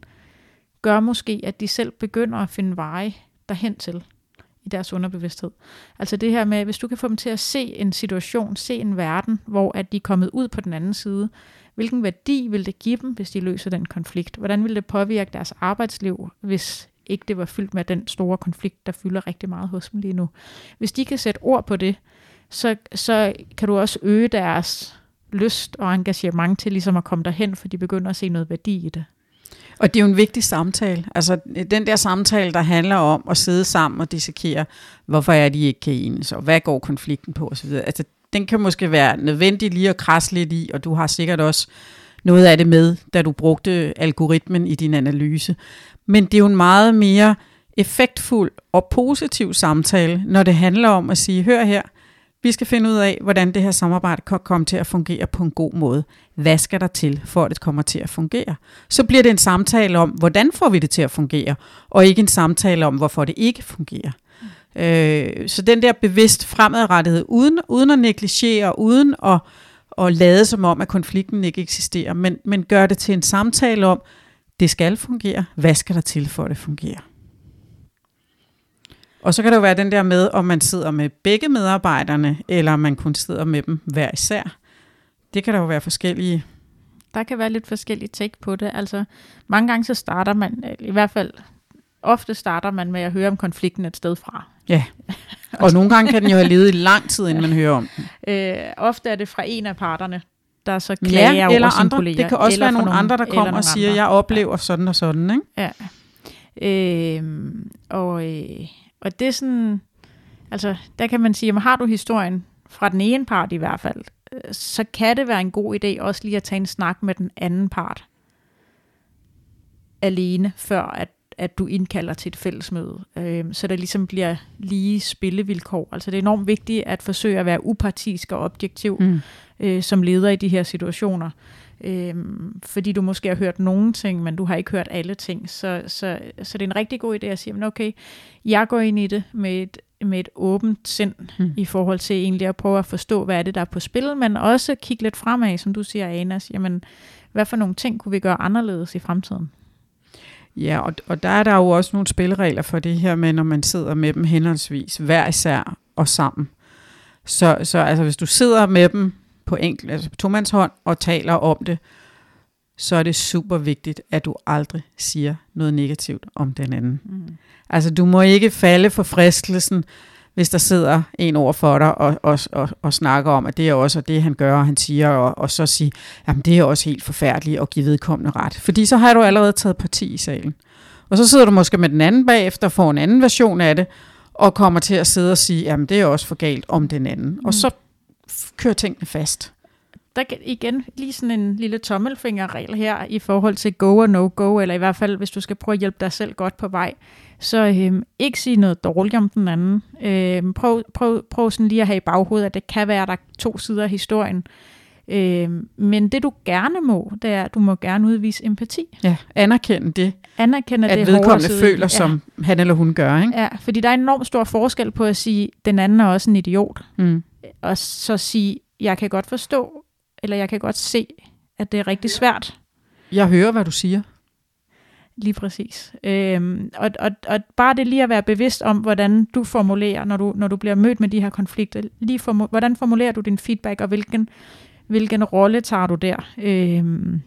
gør måske, at de selv begynder at finde veje derhen til i deres underbevidsthed. Altså det her med, hvis du kan få dem til at se en situation, se en verden, hvor at de er kommet ud på den anden side, hvilken værdi vil det give dem, hvis de løser den konflikt? Hvordan vil det påvirke deres arbejdsliv, hvis ikke det var fyldt med den store konflikt, der fylder rigtig meget hos dem lige nu? Hvis de kan sætte ord på det, så, så kan du også øge deres lyst og engagement til ligesom at komme derhen, for de begynder at se noget værdi i det. Og det er jo en vigtig samtale. Altså den der samtale, der handler om at sidde sammen og dissekere, hvorfor er de ikke kan enes, og hvad går konflikten på osv. Altså den kan måske være nødvendig lige at krasse lidt i, og du har sikkert også noget af det med, da du brugte algoritmen i din analyse. Men det er jo en meget mere effektfuld og positiv samtale, når det handler om at sige, hør her, vi skal finde ud af, hvordan det her samarbejde kan komme til at fungere på en god måde. Hvad skal der til, for at det kommer til at fungere? Så bliver det en samtale om, hvordan får vi det til at fungere, og ikke en samtale om, hvorfor det ikke fungerer. Øh, så den der bevidst fremadrettighed, uden, uden at negligere, uden at, og lade som om, at konflikten ikke eksisterer, men, men gør det til en samtale om, det skal fungere, hvad skal der til, for at det fungerer? Og så kan det jo være den der med, om man sidder med begge medarbejderne, eller om man kun sidder med dem hver især. Det kan der jo være forskellige. Der kan være lidt forskellige take på det. Altså, mange gange så starter man, i hvert fald ofte starter man med at høre om konflikten et sted fra. Ja, og nogle gange kan den jo have levet i lang tid, inden man hører om den. Øh, ofte er det fra en af parterne, der så klager ja, eller over andre. kolleger. Det kan også være nogle andre, der kommer og siger, andre. jeg oplever sådan og sådan. Ikke? Ja. Øh, og, øh, og det er sådan, altså der kan man sige, at har du historien fra den ene part i hvert fald, øh, så kan det være en god idé også lige at tage en snak med den anden part alene, før at, at du indkalder til et fællesmøde, øh, så der ligesom bliver lige spillevilkår. Altså det er enormt vigtigt at forsøge at være upartisk og objektiv mm. øh, som leder i de her situationer. Øhm, fordi du måske har hørt nogle ting, men du har ikke hørt alle ting. Så, så, så det er en rigtig god idé at sige, men okay, jeg går ind i det med et, med et åbent sind hmm. i forhold til egentlig at prøve at forstå, hvad er det, der er på spil, men også kigge lidt fremad, som du siger, Anas. Jamen, hvad for nogle ting kunne vi gøre anderledes i fremtiden? Ja, og, og der er der jo også nogle spilleregler for det her med, når man sidder med dem henholdsvis hver især og sammen. Så, så altså, hvis du sidder med dem på enkelt, altså på tomandshånd og taler om det, så er det super vigtigt, at du aldrig siger noget negativt om den anden. Mm. Altså du må ikke falde for fristelsen, hvis der sidder en over for dig og, og, og, og snakker om, at det er også det, han gør, og han siger, og, og så sige, jamen det er også helt forfærdeligt at give vedkommende ret. Fordi så har du allerede taget parti i salen. Og så sidder du måske med den anden bagefter, får en anden version af det, og kommer til at sidde og sige, jamen det er også for galt om den anden. Mm. Og så kører tingene fast. Der igen lige sådan en lille tommelfingerregel her i forhold til go og no go, eller i hvert fald hvis du skal prøve at hjælpe dig selv godt på vej. Så øhm, ikke sige noget dårligt om den anden. Øhm, prøv, prøv, prøv sådan lige at have i baghovedet, at det kan være, at der er to sider af historien. Øhm, men det du gerne må, det er, at du må gerne udvise empati. Ja, anerkende det. Anerkende at det vedkommende føler, ja. som han eller hun gør. Ikke? Ja, fordi der er en enormt stor forskel på at sige, den anden er også en idiot. Mm og så sige, jeg kan godt forstå, eller jeg kan godt se, at det er rigtig svært. Jeg hører, hvad du siger. Lige præcis. Øhm, og, og, og bare det lige at være bevidst om, hvordan du formulerer, når du, når du bliver mødt med de her konflikter. Lige formu- hvordan formulerer du din feedback, og hvilken, hvilken rolle tager du der? Øhm,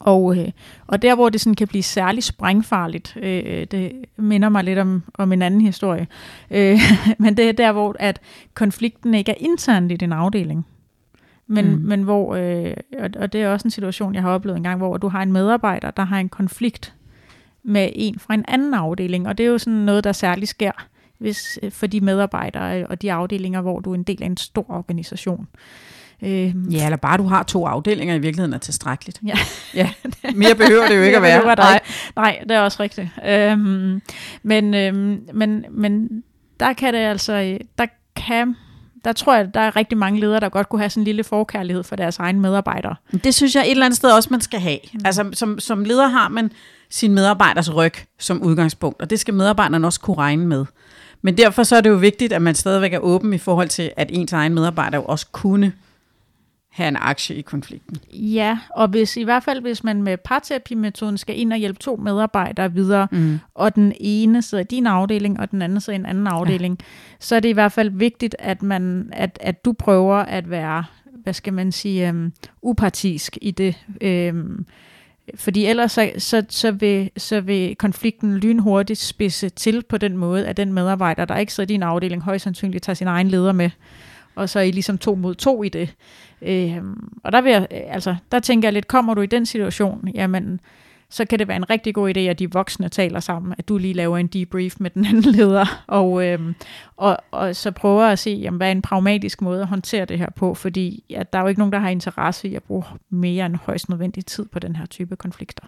og, øh, og der, hvor det sådan kan blive særlig sprængfarligt, øh, det minder mig lidt om, om en anden historie, øh, men det er der, hvor at konflikten ikke er internt i din afdeling, men, mm. men hvor, øh, og, og det er også en situation, jeg har oplevet en gang, hvor du har en medarbejder, der har en konflikt med en fra en anden afdeling, og det er jo sådan noget, der særligt sker hvis, for de medarbejdere og de afdelinger, hvor du er en del af en stor organisation. Øh, ja, eller bare du har to afdelinger i virkeligheden er tilstrækkeligt. Ja. ja. Mere behøver det jo ikke at være. Nej, nej, det er også rigtigt. Øhm, men, øhm, men, men der kan det altså, der kan der tror jeg, der er rigtig mange ledere, der godt kunne have sådan en lille forkærlighed for deres egne medarbejdere. Det synes jeg et eller andet sted også, man skal have. Altså som, som leder har man sin medarbejders ryg som udgangspunkt, og det skal medarbejderne også kunne regne med. Men derfor så er det jo vigtigt, at man stadigvæk er åben i forhold til, at ens egen medarbejder jo også kunne have en aktie i konflikten. Ja, og hvis i hvert fald, hvis man med parterapimetoden skal ind og hjælpe to medarbejdere videre, mm. og den ene sidder i din afdeling, og den anden sidder i en anden afdeling, ja. så er det i hvert fald vigtigt, at, man, at, at du prøver at være, hvad skal man sige, um, upartisk i det. Um, fordi ellers så, så, så, vil, så vil konflikten lynhurtigt spidse til på den måde, at den medarbejder, der ikke sidder i din afdeling, højst sandsynligt tager sin egen leder med og så er I ligesom to mod to i det. Øh, og der, vil jeg, øh, altså, der tænker jeg lidt, kommer du i den situation, jamen, så kan det være en rigtig god idé, at de voksne taler sammen, at du lige laver en debrief med den anden leder, og, øhm, og, og så prøver at se, jamen, hvad er en pragmatisk måde at håndtere det her på, fordi ja, der er jo ikke nogen, der har interesse i at bruge mere end højst nødvendig tid på den her type konflikter.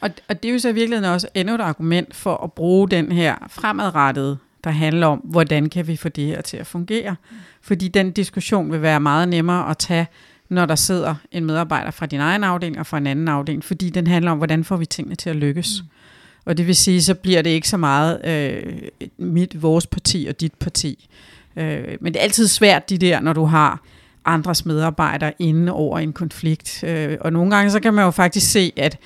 Og, og det er jo så i virkeligheden også endnu et argument for at bruge den her fremadrettede der handler om, hvordan kan vi få det her til at fungere. Fordi den diskussion vil være meget nemmere at tage, når der sidder en medarbejder fra din egen afdeling og fra en anden afdeling, fordi den handler om, hvordan får vi tingene til at lykkes. Mm. Og det vil sige, så bliver det ikke så meget øh, mit, vores parti og dit parti. Øh, men det er altid svært, de der, når du har andres medarbejdere inde over en konflikt. Øh, og nogle gange, så kan man jo faktisk se, at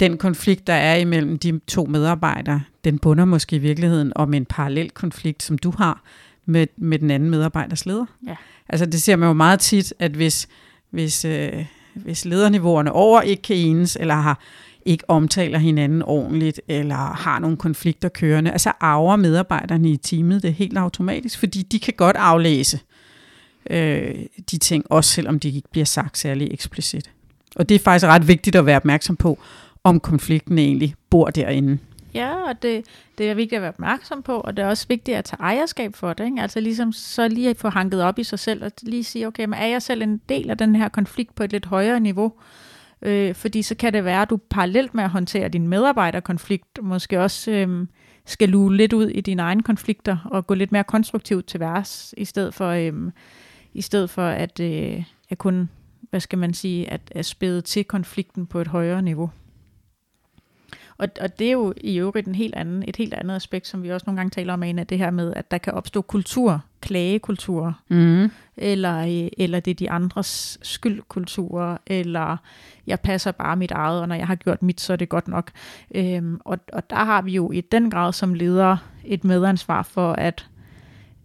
den konflikt, der er imellem de to medarbejdere, den bunder måske i virkeligheden om en parallel konflikt, som du har med, med den anden medarbejders leder. Ja. Altså det ser man jo meget tit, at hvis, hvis, øh, hvis lederniveauerne over ikke kan enes, eller har ikke omtaler hinanden ordentligt, eller har nogle konflikter kørende, altså arver medarbejderne i teamet det helt automatisk, fordi de kan godt aflæse øh, de ting, også selvom de ikke bliver sagt særlig eksplicit. Og det er faktisk ret vigtigt at være opmærksom på, om konflikten egentlig bor derinde. Ja, og det, det er vigtigt at være opmærksom på, og det er også vigtigt at tage ejerskab for det. Ikke? Altså ligesom så lige at få hanket op i sig selv, og lige sige, okay, men er jeg selv en del af den her konflikt på et lidt højere niveau? Øh, fordi så kan det være, at du parallelt med at håndtere din medarbejderkonflikt, måske også øh, skal lue lidt ud i dine egne konflikter, og gå lidt mere konstruktivt til værs, i stedet for, øh, i stedet for at, øh, at kun, hvad skal man sige, at, at spæde til konflikten på et højere niveau. Og, og det er jo i øvrigt en helt anden, et helt andet aspekt, som vi også nogle gange taler om, en af det her med, at der kan opstå kultur, klagekultur, mm. eller, eller det er de andres skyldkultur, eller jeg passer bare mit eget, og når jeg har gjort mit, så er det godt nok. Øhm, og, og der har vi jo i den grad som ledere et medansvar for, at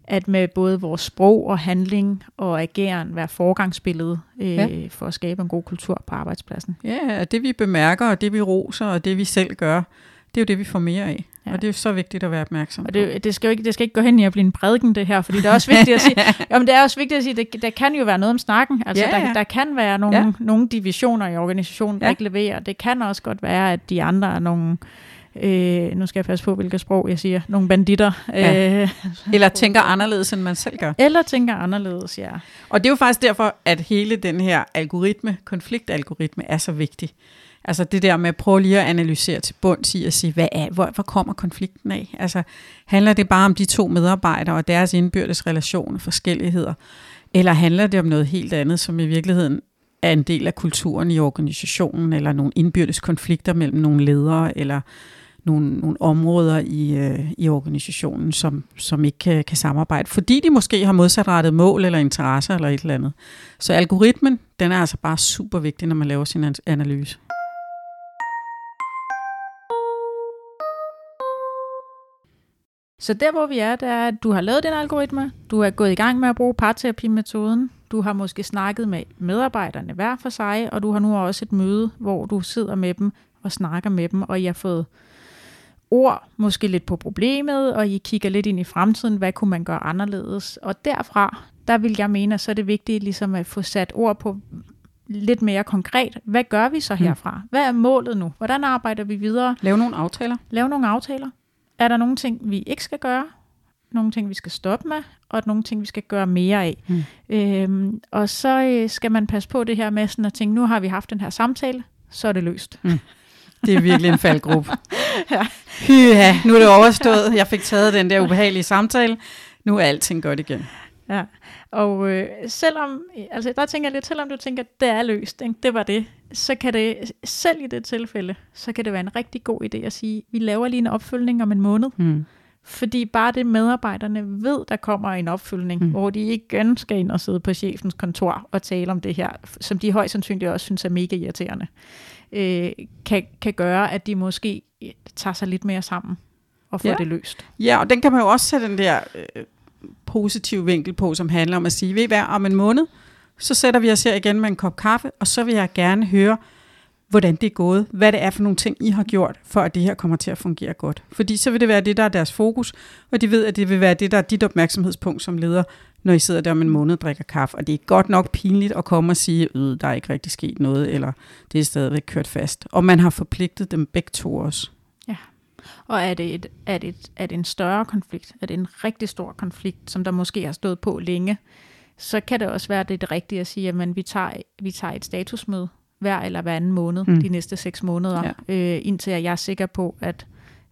at med både vores sprog og handling og ageren være forgangsbilledet øh, ja. for at skabe en god kultur på arbejdspladsen. Ja, det vi bemærker, og det vi roser, og det vi selv gør, det er jo det, vi får mere af. Ja. Og det er så vigtigt at være opmærksom og det, det, skal jo ikke, det skal ikke gå hen i at blive en prædiken, det her, fordi det er også vigtigt at sige, jamen, det er også vigtigt at sige, det, der kan jo være noget om snakken. Altså, ja, ja. Der, der kan være nogle, ja. nogle divisioner i organisationen, der ja. ikke leverer. Det kan også godt være, at de andre er nogle øh, nu skal jeg passe på, hvilket sprog jeg siger, nogle banditter. Ja. Øh, eller tænker anderledes, end man selv gør. Eller tænker anderledes, ja. Og det er jo faktisk derfor, at hele den her algoritme, konfliktalgoritme, er så vigtig. Altså det der med at prøve lige at analysere til bunds i at sige, hvad er, hvor, hvor kommer konflikten af? Altså handler det bare om de to medarbejdere og deres indbyrdes relationer, forskelligheder? Eller handler det om noget helt andet, som i virkeligheden er en del af kulturen i organisationen, eller nogle indbyrdes konflikter mellem nogle ledere, eller nogle, nogle områder i, øh, i organisationen, som, som ikke kan, kan samarbejde, fordi de måske har modsatrettet mål eller interesser eller et eller andet. Så algoritmen, den er altså bare super vigtig, når man laver sin analyse. Så der, hvor vi er, det er, at du har lavet den algoritme, du er gået i gang med at bruge parterapimetoden, du har måske snakket med medarbejderne hver for sig, og du har nu også et møde, hvor du sidder med dem og snakker med dem, og I har fået ord måske lidt på problemet, og I kigger lidt ind i fremtiden, hvad kunne man gøre anderledes. Og derfra, der vil jeg mene, at så er det vigtigt ligesom at få sat ord på lidt mere konkret. Hvad gør vi så hmm. herfra? Hvad er målet nu? Hvordan arbejder vi videre? Lave nogle aftaler. Lave nogle aftaler. Er der nogle ting, vi ikke skal gøre? Nogle ting, vi skal stoppe med? Og nogle ting, vi skal gøre mere af? Hmm. Øhm, og så øh, skal man passe på det her med sådan at tænke, nu har vi haft den her samtale, så er det løst. Hmm. Det er virkelig en faldgruppe. ja. Hyha, nu er det overstået. Jeg fik taget den der ubehagelige samtale. Nu er alting godt igen. Ja, og øh, selvom, altså der tænker jeg lidt, selvom du tænker, det er løst, ikke? det var det, så kan det, selv i det tilfælde, så kan det være en rigtig god idé at sige, vi laver lige en opfølgning om en måned, mm. fordi bare det medarbejderne ved, der kommer en opfølgning, mm. hvor de ikke skal ind og sidde på chefens kontor og tale om det her, som de højst sandsynligt også synes er mega irriterende, øh, kan, kan gøre, at de måske tager sig lidt mere sammen og får ja. det løst. Ja, og den kan man jo også sætte den der øh, positive vinkel på, som handler om at sige, ved I hvad, om en måned, så sætter vi os her igen med en kop kaffe, og så vil jeg gerne høre, hvordan det er gået, hvad det er for nogle ting, I har gjort, for at det her kommer til at fungere godt. Fordi så vil det være det, der er deres fokus, og de ved, at det vil være det, der er dit opmærksomhedspunkt som leder, når I sidder der om en måned og drikker kaffe. Og det er godt nok pinligt at komme og sige, øh, der er ikke rigtig sket noget, eller det er stadigvæk kørt fast. Og man har forpligtet dem begge to også. Ja. Og er det, et, er, det et, er det en større konflikt, er det en rigtig stor konflikt, som der måske har stået på længe, så kan det også være det, det rigtige at sige, at vi tager, vi tager et statusmøde hver eller hver anden måned mm. de næste seks måneder, ja. øh, indtil jeg er sikker på, at,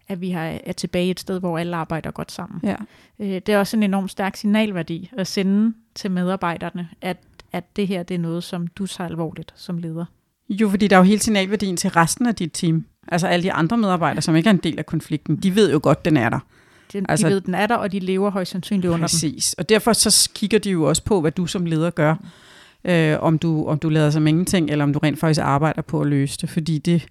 at vi har, er tilbage et sted, hvor alle arbejder godt sammen. Ja. Øh, det er også en enormt stærk signalværdi at sende til medarbejderne, at, at det her det er noget, som du tager alvorligt som leder. Jo, fordi der er jo hele signalværdien til resten af dit team. Altså alle de andre medarbejdere, som ikke er en del af konflikten, de ved jo godt, den er der. De, altså, de ved, den er der, og de lever højst sandsynligt under præcis. den. Præcis, og derfor så kigger de jo også på, hvad du som leder gør. Øh, om, du, om du lader som ingenting, eller om du rent faktisk arbejder på at løse det. Fordi det,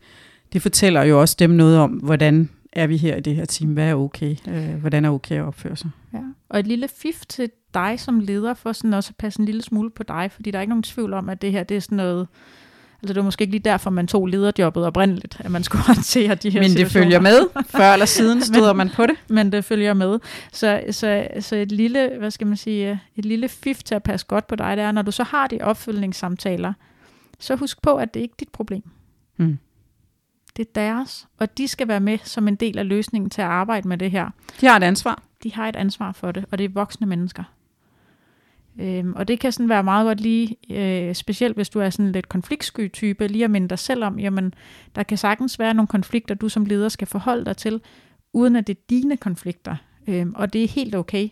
det fortæller jo også dem noget om, hvordan er vi her i det her team, hvad er okay, øh, hvordan er okay at opføre sig. Ja. Og et lille fif til dig som leder, for sådan også at passe en lille smule på dig, fordi der er ikke nogen tvivl om, at det her det er sådan noget, Altså det var måske ikke lige derfor, man tog lederjobbet oprindeligt, at man skulle håndtere de her Men det følger med. Før eller siden støder man på det. Men det følger med. Så, så, så et lille, hvad skal man sige, et lille fif til at passe godt på dig, det er, når du så har de opfølgningssamtaler, så husk på, at det ikke er dit problem. Mm. Det er deres, og de skal være med som en del af løsningen til at arbejde med det her. De har et ansvar. De har et ansvar for det, og det er voksne mennesker. Øhm, og det kan sådan være meget godt lige, øh, specielt hvis du er sådan lidt konfliktsky type, lige at minde dig selv om, jamen, der kan sagtens være nogle konflikter, du som leder skal forholde dig til, uden at det er dine konflikter. Øhm, og det er helt okay.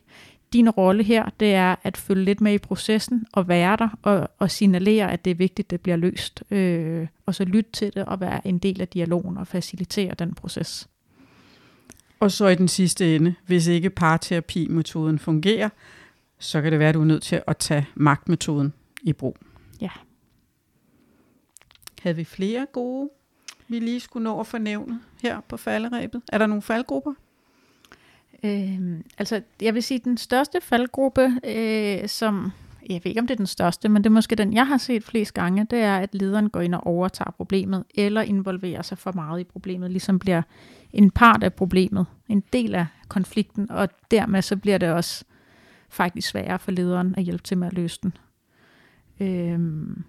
Din rolle her, det er at følge lidt med i processen og være der og, og signalere, at det er vigtigt, det bliver løst. Øh, og så lytte til det og være en del af dialogen og facilitere den proces. Og så i den sidste ende, hvis ikke parterapi-metoden fungerer, så kan det være, at du er nødt til at tage magtmetoden i brug. Ja. Havde vi flere gode, vi lige skulle nå at fornævne her på falderæbet? Er der nogle faldgrupper? Øhm, altså, jeg vil sige, den største faldgruppe, øh, som, jeg ved ikke om det er den største, men det er måske den, jeg har set flest gange, det er, at lederen går ind og overtager problemet, eller involverer sig for meget i problemet, ligesom bliver en part af problemet, en del af konflikten, og dermed så bliver det også faktisk sværere for lederen at hjælpe til med at løse den. Øhm.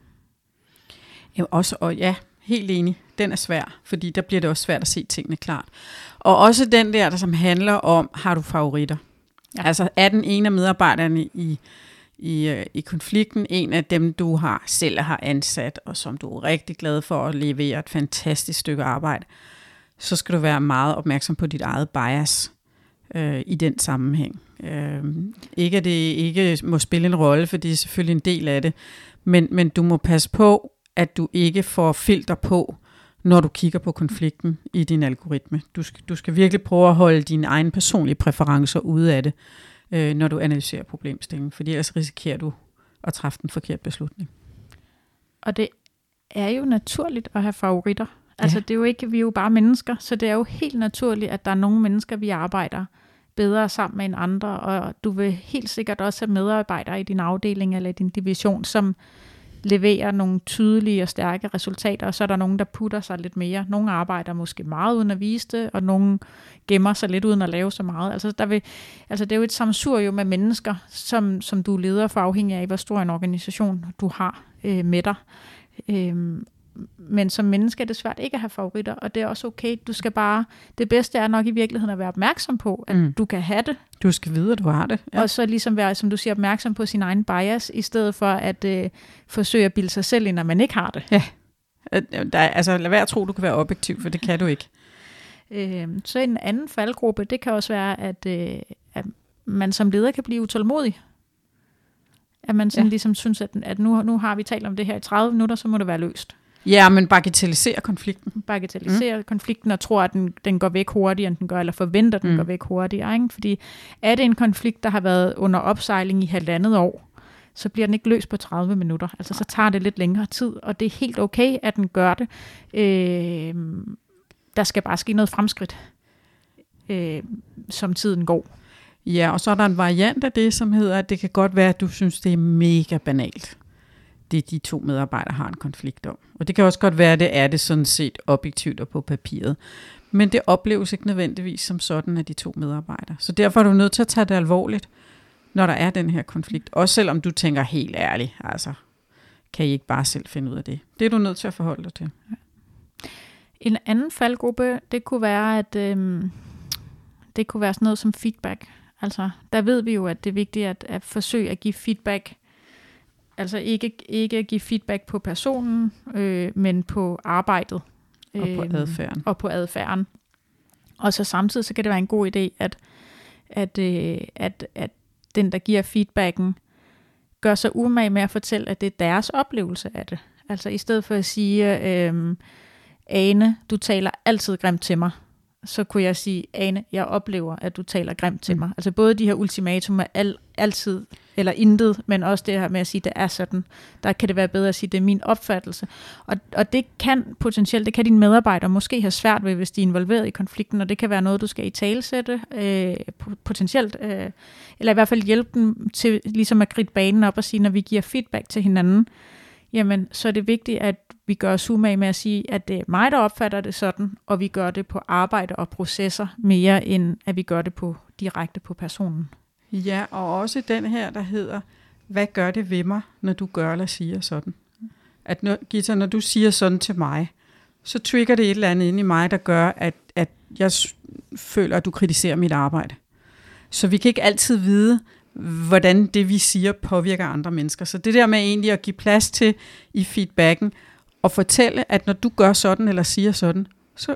Jamen også, og ja, helt enig, den er svær, fordi der bliver det også svært at se tingene klart. Og også den der, der som handler om, har du favoritter? Ja. Altså er den ene af medarbejderne i, i, øh, i konflikten en af dem, du har selv har ansat, og som du er rigtig glad for at levere et fantastisk stykke arbejde, så skal du være meget opmærksom på dit eget bias øh, i den sammenhæng. Øh, ikke at det ikke må spille en rolle, for det er selvfølgelig en del af det, men, men du må passe på, at du ikke får filter på, når du kigger på konflikten i din algoritme. Du skal, du skal virkelig prøve at holde dine egne personlige præferencer ude af det, øh, når du analyserer problemstillingen, for ellers risikerer du at træffe den forkerte beslutning. Og det er jo naturligt at have favoritter. Altså det er jo ikke, vi er jo bare mennesker, så det er jo helt naturligt, at der er nogle mennesker, vi arbejder bedre sammen med en andre, og du vil helt sikkert også have medarbejdere i din afdeling eller i din division, som leverer nogle tydelige og stærke resultater, og så er der nogen, der putter sig lidt mere. Nogle arbejder måske meget uden at vise det, og nogle gemmer sig lidt uden at lave så meget. Altså, der vil, altså det er jo et samsurium med mennesker, som, som du leder for afhængig af, hvor stor en organisation du har øh, med dig. Øhm, men som menneske er det svært ikke at have favoritter, og det er også okay. Du skal bare, det bedste er nok i virkeligheden at være opmærksom på, at mm. du kan have det. Du skal vide, at du har det. Ja. Og så ligesom være, som du siger, opmærksom på sin egen bias, i stedet for at øh, forsøge at bilde sig selv ind, når man ikke har det. Ja. Der, altså lad være at tro, du kan være objektiv, for det kan du ikke. Øh, så en anden faldgruppe, det kan også være, at, øh, at man som leder kan blive utålmodig. At man sådan ja. ligesom synes, at, at nu, nu har vi talt om det her i 30 minutter, så må det være løst. Ja, men bagatellisere konflikten. Bagatellisere mm. konflikten og tror, at den, den går væk hurtigere, end den gør, eller forventer, at den mm. går væk hurtigere. Ikke? Fordi er det en konflikt, der har været under opsejling i halvandet år, så bliver den ikke løst på 30 minutter. Altså så tager det lidt længere tid, og det er helt okay, at den gør det. Øh, der skal bare ske noget fremskridt, øh, som tiden går. Ja, og så er der en variant af det, som hedder, at det kan godt være, at du synes, det er mega banalt det de to medarbejdere har en konflikt om. Og det kan også godt være, at det er det sådan set objektivt og på papiret. Men det opleves ikke nødvendigvis som sådan af de to medarbejdere. Så derfor er du nødt til at tage det alvorligt, når der er den her konflikt. Også selvom du tænker helt ærligt, altså, kan I ikke bare selv finde ud af det? Det er du nødt til at forholde dig til. En anden faldgruppe, det kunne være, at øhm, det kunne være sådan noget som feedback. Altså, der ved vi jo, at det er vigtigt at, at forsøge at give feedback Altså ikke, ikke give feedback på personen, øh, men på arbejdet. Og på øh, adfærden. Og på adfærden. Og så samtidig så kan det være en god idé, at, at, øh, at, at den, der giver feedbacken, gør sig umage med at fortælle, at det er deres oplevelse af det. Altså i stedet for at sige, øh, Ane, du taler altid grimt til mig, så kunne jeg sige, Ane, jeg oplever, at du taler grimt til mm. mig. Altså både de her ultimatumer, al, altid eller intet, men også det her med at sige, det er sådan. Der kan det være bedre at sige, det er min opfattelse. Og, og det kan potentielt, det kan dine medarbejdere måske have svært ved, hvis de er involveret i konflikten, og det kan være noget, du skal i talesætte øh, potentielt, øh, eller i hvert fald hjælpe dem til ligesom at gribe banen op og sige, når vi giver feedback til hinanden, jamen så er det vigtigt, at vi gør os umage med at sige, at det er mig, der opfatter det sådan, og vi gør det på arbejde og processer mere, end at vi gør det på direkte på personen. Ja, og også den her, der hedder, hvad gør det ved mig, når du gør eller siger sådan? At når, Gita, når du siger sådan til mig, så trigger det et eller andet ind i mig, der gør, at, at jeg føler, at du kritiserer mit arbejde. Så vi kan ikke altid vide, hvordan det, vi siger, påvirker andre mennesker. Så det der med egentlig at give plads til i feedbacken, og fortælle, at når du gør sådan eller siger sådan, så,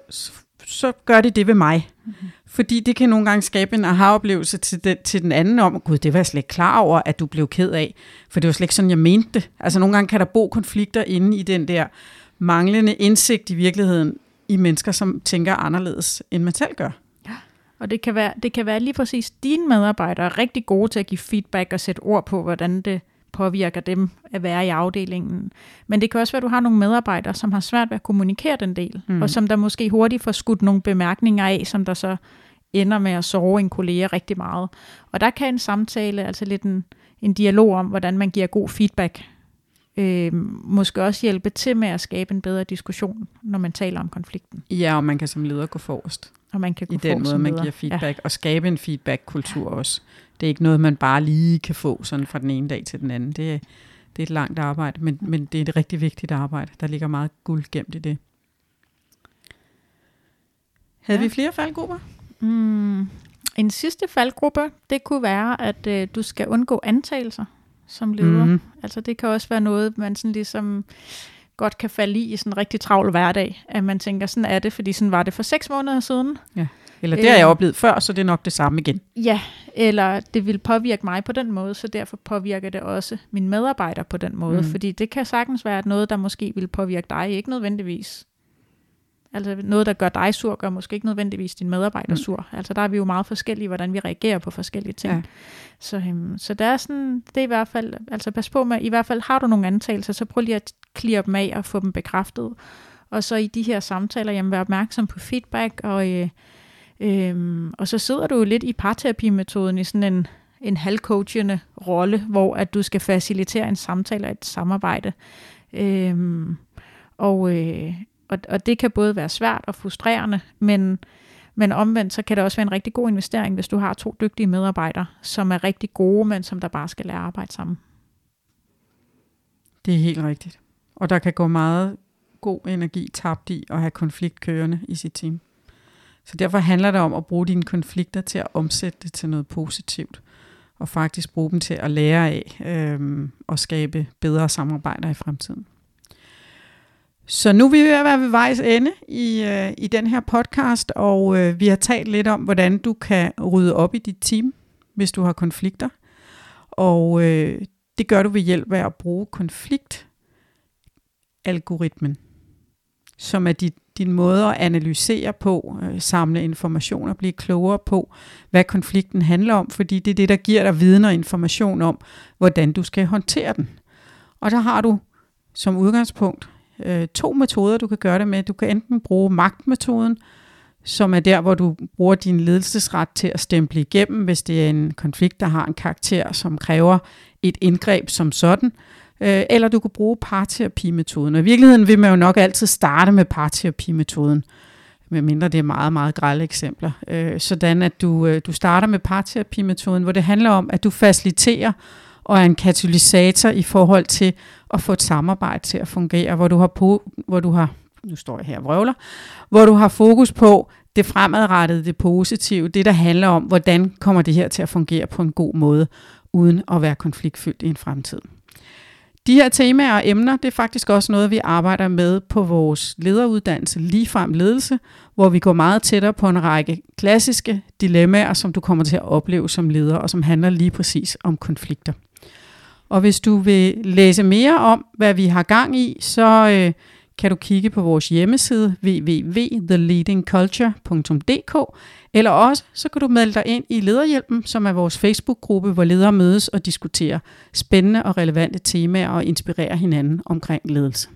så gør det det ved mig. Mm-hmm. Fordi det kan nogle gange skabe en aha-oplevelse til, den, til den anden om, gud, det var jeg slet ikke klar over, at du blev ked af. For det var slet ikke sådan, jeg mente det. Altså nogle gange kan der bo konflikter inde i den der manglende indsigt i virkeligheden i mennesker, som tænker anderledes, end man selv gør. Og det kan være, det kan være lige præcis dine medarbejdere er rigtig gode til at give feedback og sætte ord på, hvordan det påvirker dem at være i afdelingen. Men det kan også være, at du har nogle medarbejdere, som har svært ved at kommunikere den del, mm. og som der måske hurtigt får skudt nogle bemærkninger af, som der så ender med at sove en kollega rigtig meget. Og der kan en samtale, altså lidt en, en dialog om, hvordan man giver god feedback, øh, måske også hjælpe til med at skabe en bedre diskussion, når man taler om konflikten. Ja, og man kan som leder gå forrest. Og man kan gå I den måde, man giver feedback, ja. og skabe en feedback-kultur ja. også. Det er ikke noget, man bare lige kan få sådan fra den ene dag til den anden. Det, det er et langt arbejde, men, men det er et rigtig vigtigt arbejde. Der ligger meget guld gemt i det. Havde ja. vi flere faldgrupper? Mm, en sidste faldgruppe, det kunne være, at øh, du skal undgå antagelser som leder. Mm. Altså det kan også være noget, man sådan ligesom godt kan falde i i sådan en rigtig travl hverdag, at man tænker, sådan er det, fordi sådan var det for seks måneder siden. Ja. Eller det har jeg øh, oplevet før, så det er nok det samme igen. Ja, eller det vil påvirke mig på den måde, så derfor påvirker det også min medarbejder på den måde. Mm. Fordi det kan sagtens være noget, der måske vil påvirke dig, ikke nødvendigvis. Altså noget, der gør dig sur, gør måske ikke nødvendigvis din medarbejder mm. sur. Altså der er vi jo meget forskellige, hvordan vi reagerer på forskellige ting. Ja. Så, um, så det er sådan, det er i hvert fald, altså pas på med, i hvert fald har du nogle antagelser, så prøv lige at clear dem af og få dem bekræftet. Og så i de her samtaler, jamen vær opmærksom på feedback, og, øh, øh, og så sidder du jo lidt i parterapimetoden i sådan en, en halvcoachende rolle, hvor at du skal facilitere en samtale og et samarbejde. Øh, og, øh, og, og det kan både være svært og frustrerende, men, men omvendt så kan det også være en rigtig god investering, hvis du har to dygtige medarbejdere, som er rigtig gode, men som der bare skal lære at arbejde sammen. Det er helt rigtigt. Og der kan gå meget god energi tabt i at have konflikt kørende i sit team. Så derfor handler det om at bruge dine konflikter til at omsætte det til noget positivt. Og faktisk bruge dem til at lære af øhm, og skabe bedre samarbejder i fremtiden. Så nu er vi ved at være ved vejs ende i, øh, i den her podcast, og øh, vi har talt lidt om, hvordan du kan rydde op i dit team, hvis du har konflikter. Og øh, det gør du ved hjælp af at bruge konfliktalgoritmen, som er dit, din måde at analysere på, øh, samle information og blive klogere på, hvad konflikten handler om, fordi det er det, der giver dig viden og information om, hvordan du skal håndtere den. Og der har du som udgangspunkt øh, to metoder, du kan gøre det med. Du kan enten bruge magtmetoden, som er der, hvor du bruger din ledelsesret til at stemple igennem, hvis det er en konflikt, der har en karakter, som kræver et indgreb som sådan. Øh, eller du kan bruge parterapimetoden. Og i virkeligheden vil man jo nok altid starte med parterapimetoden, medmindre det er meget, meget grælde eksempler. Øh, sådan at du, øh, du starter med parterapimetoden, hvor det handler om, at du faciliterer og er en katalysator i forhold til at få et samarbejde til at fungere, hvor du har, på, hvor du har nu står jeg her og vrøvler, hvor du har fokus på det fremadrettede, det positive, det der handler om, hvordan kommer det her til at fungere på en god måde, uden at være konfliktfyldt i en fremtid. De her temaer og emner, det er faktisk også noget, vi arbejder med på vores lederuddannelse, ligefrem ledelse, hvor vi går meget tættere på en række klassiske dilemmaer, som du kommer til at opleve som leder, og som handler lige præcis om konflikter. Og hvis du vil læse mere om, hvad vi har gang i, så øh, kan du kigge på vores hjemmeside www.theleadingculture.dk eller også så kan du melde dig ind i Lederhjælpen, som er vores Facebook-gruppe, hvor ledere mødes og diskuterer spændende og relevante temaer og inspirerer hinanden omkring ledelse.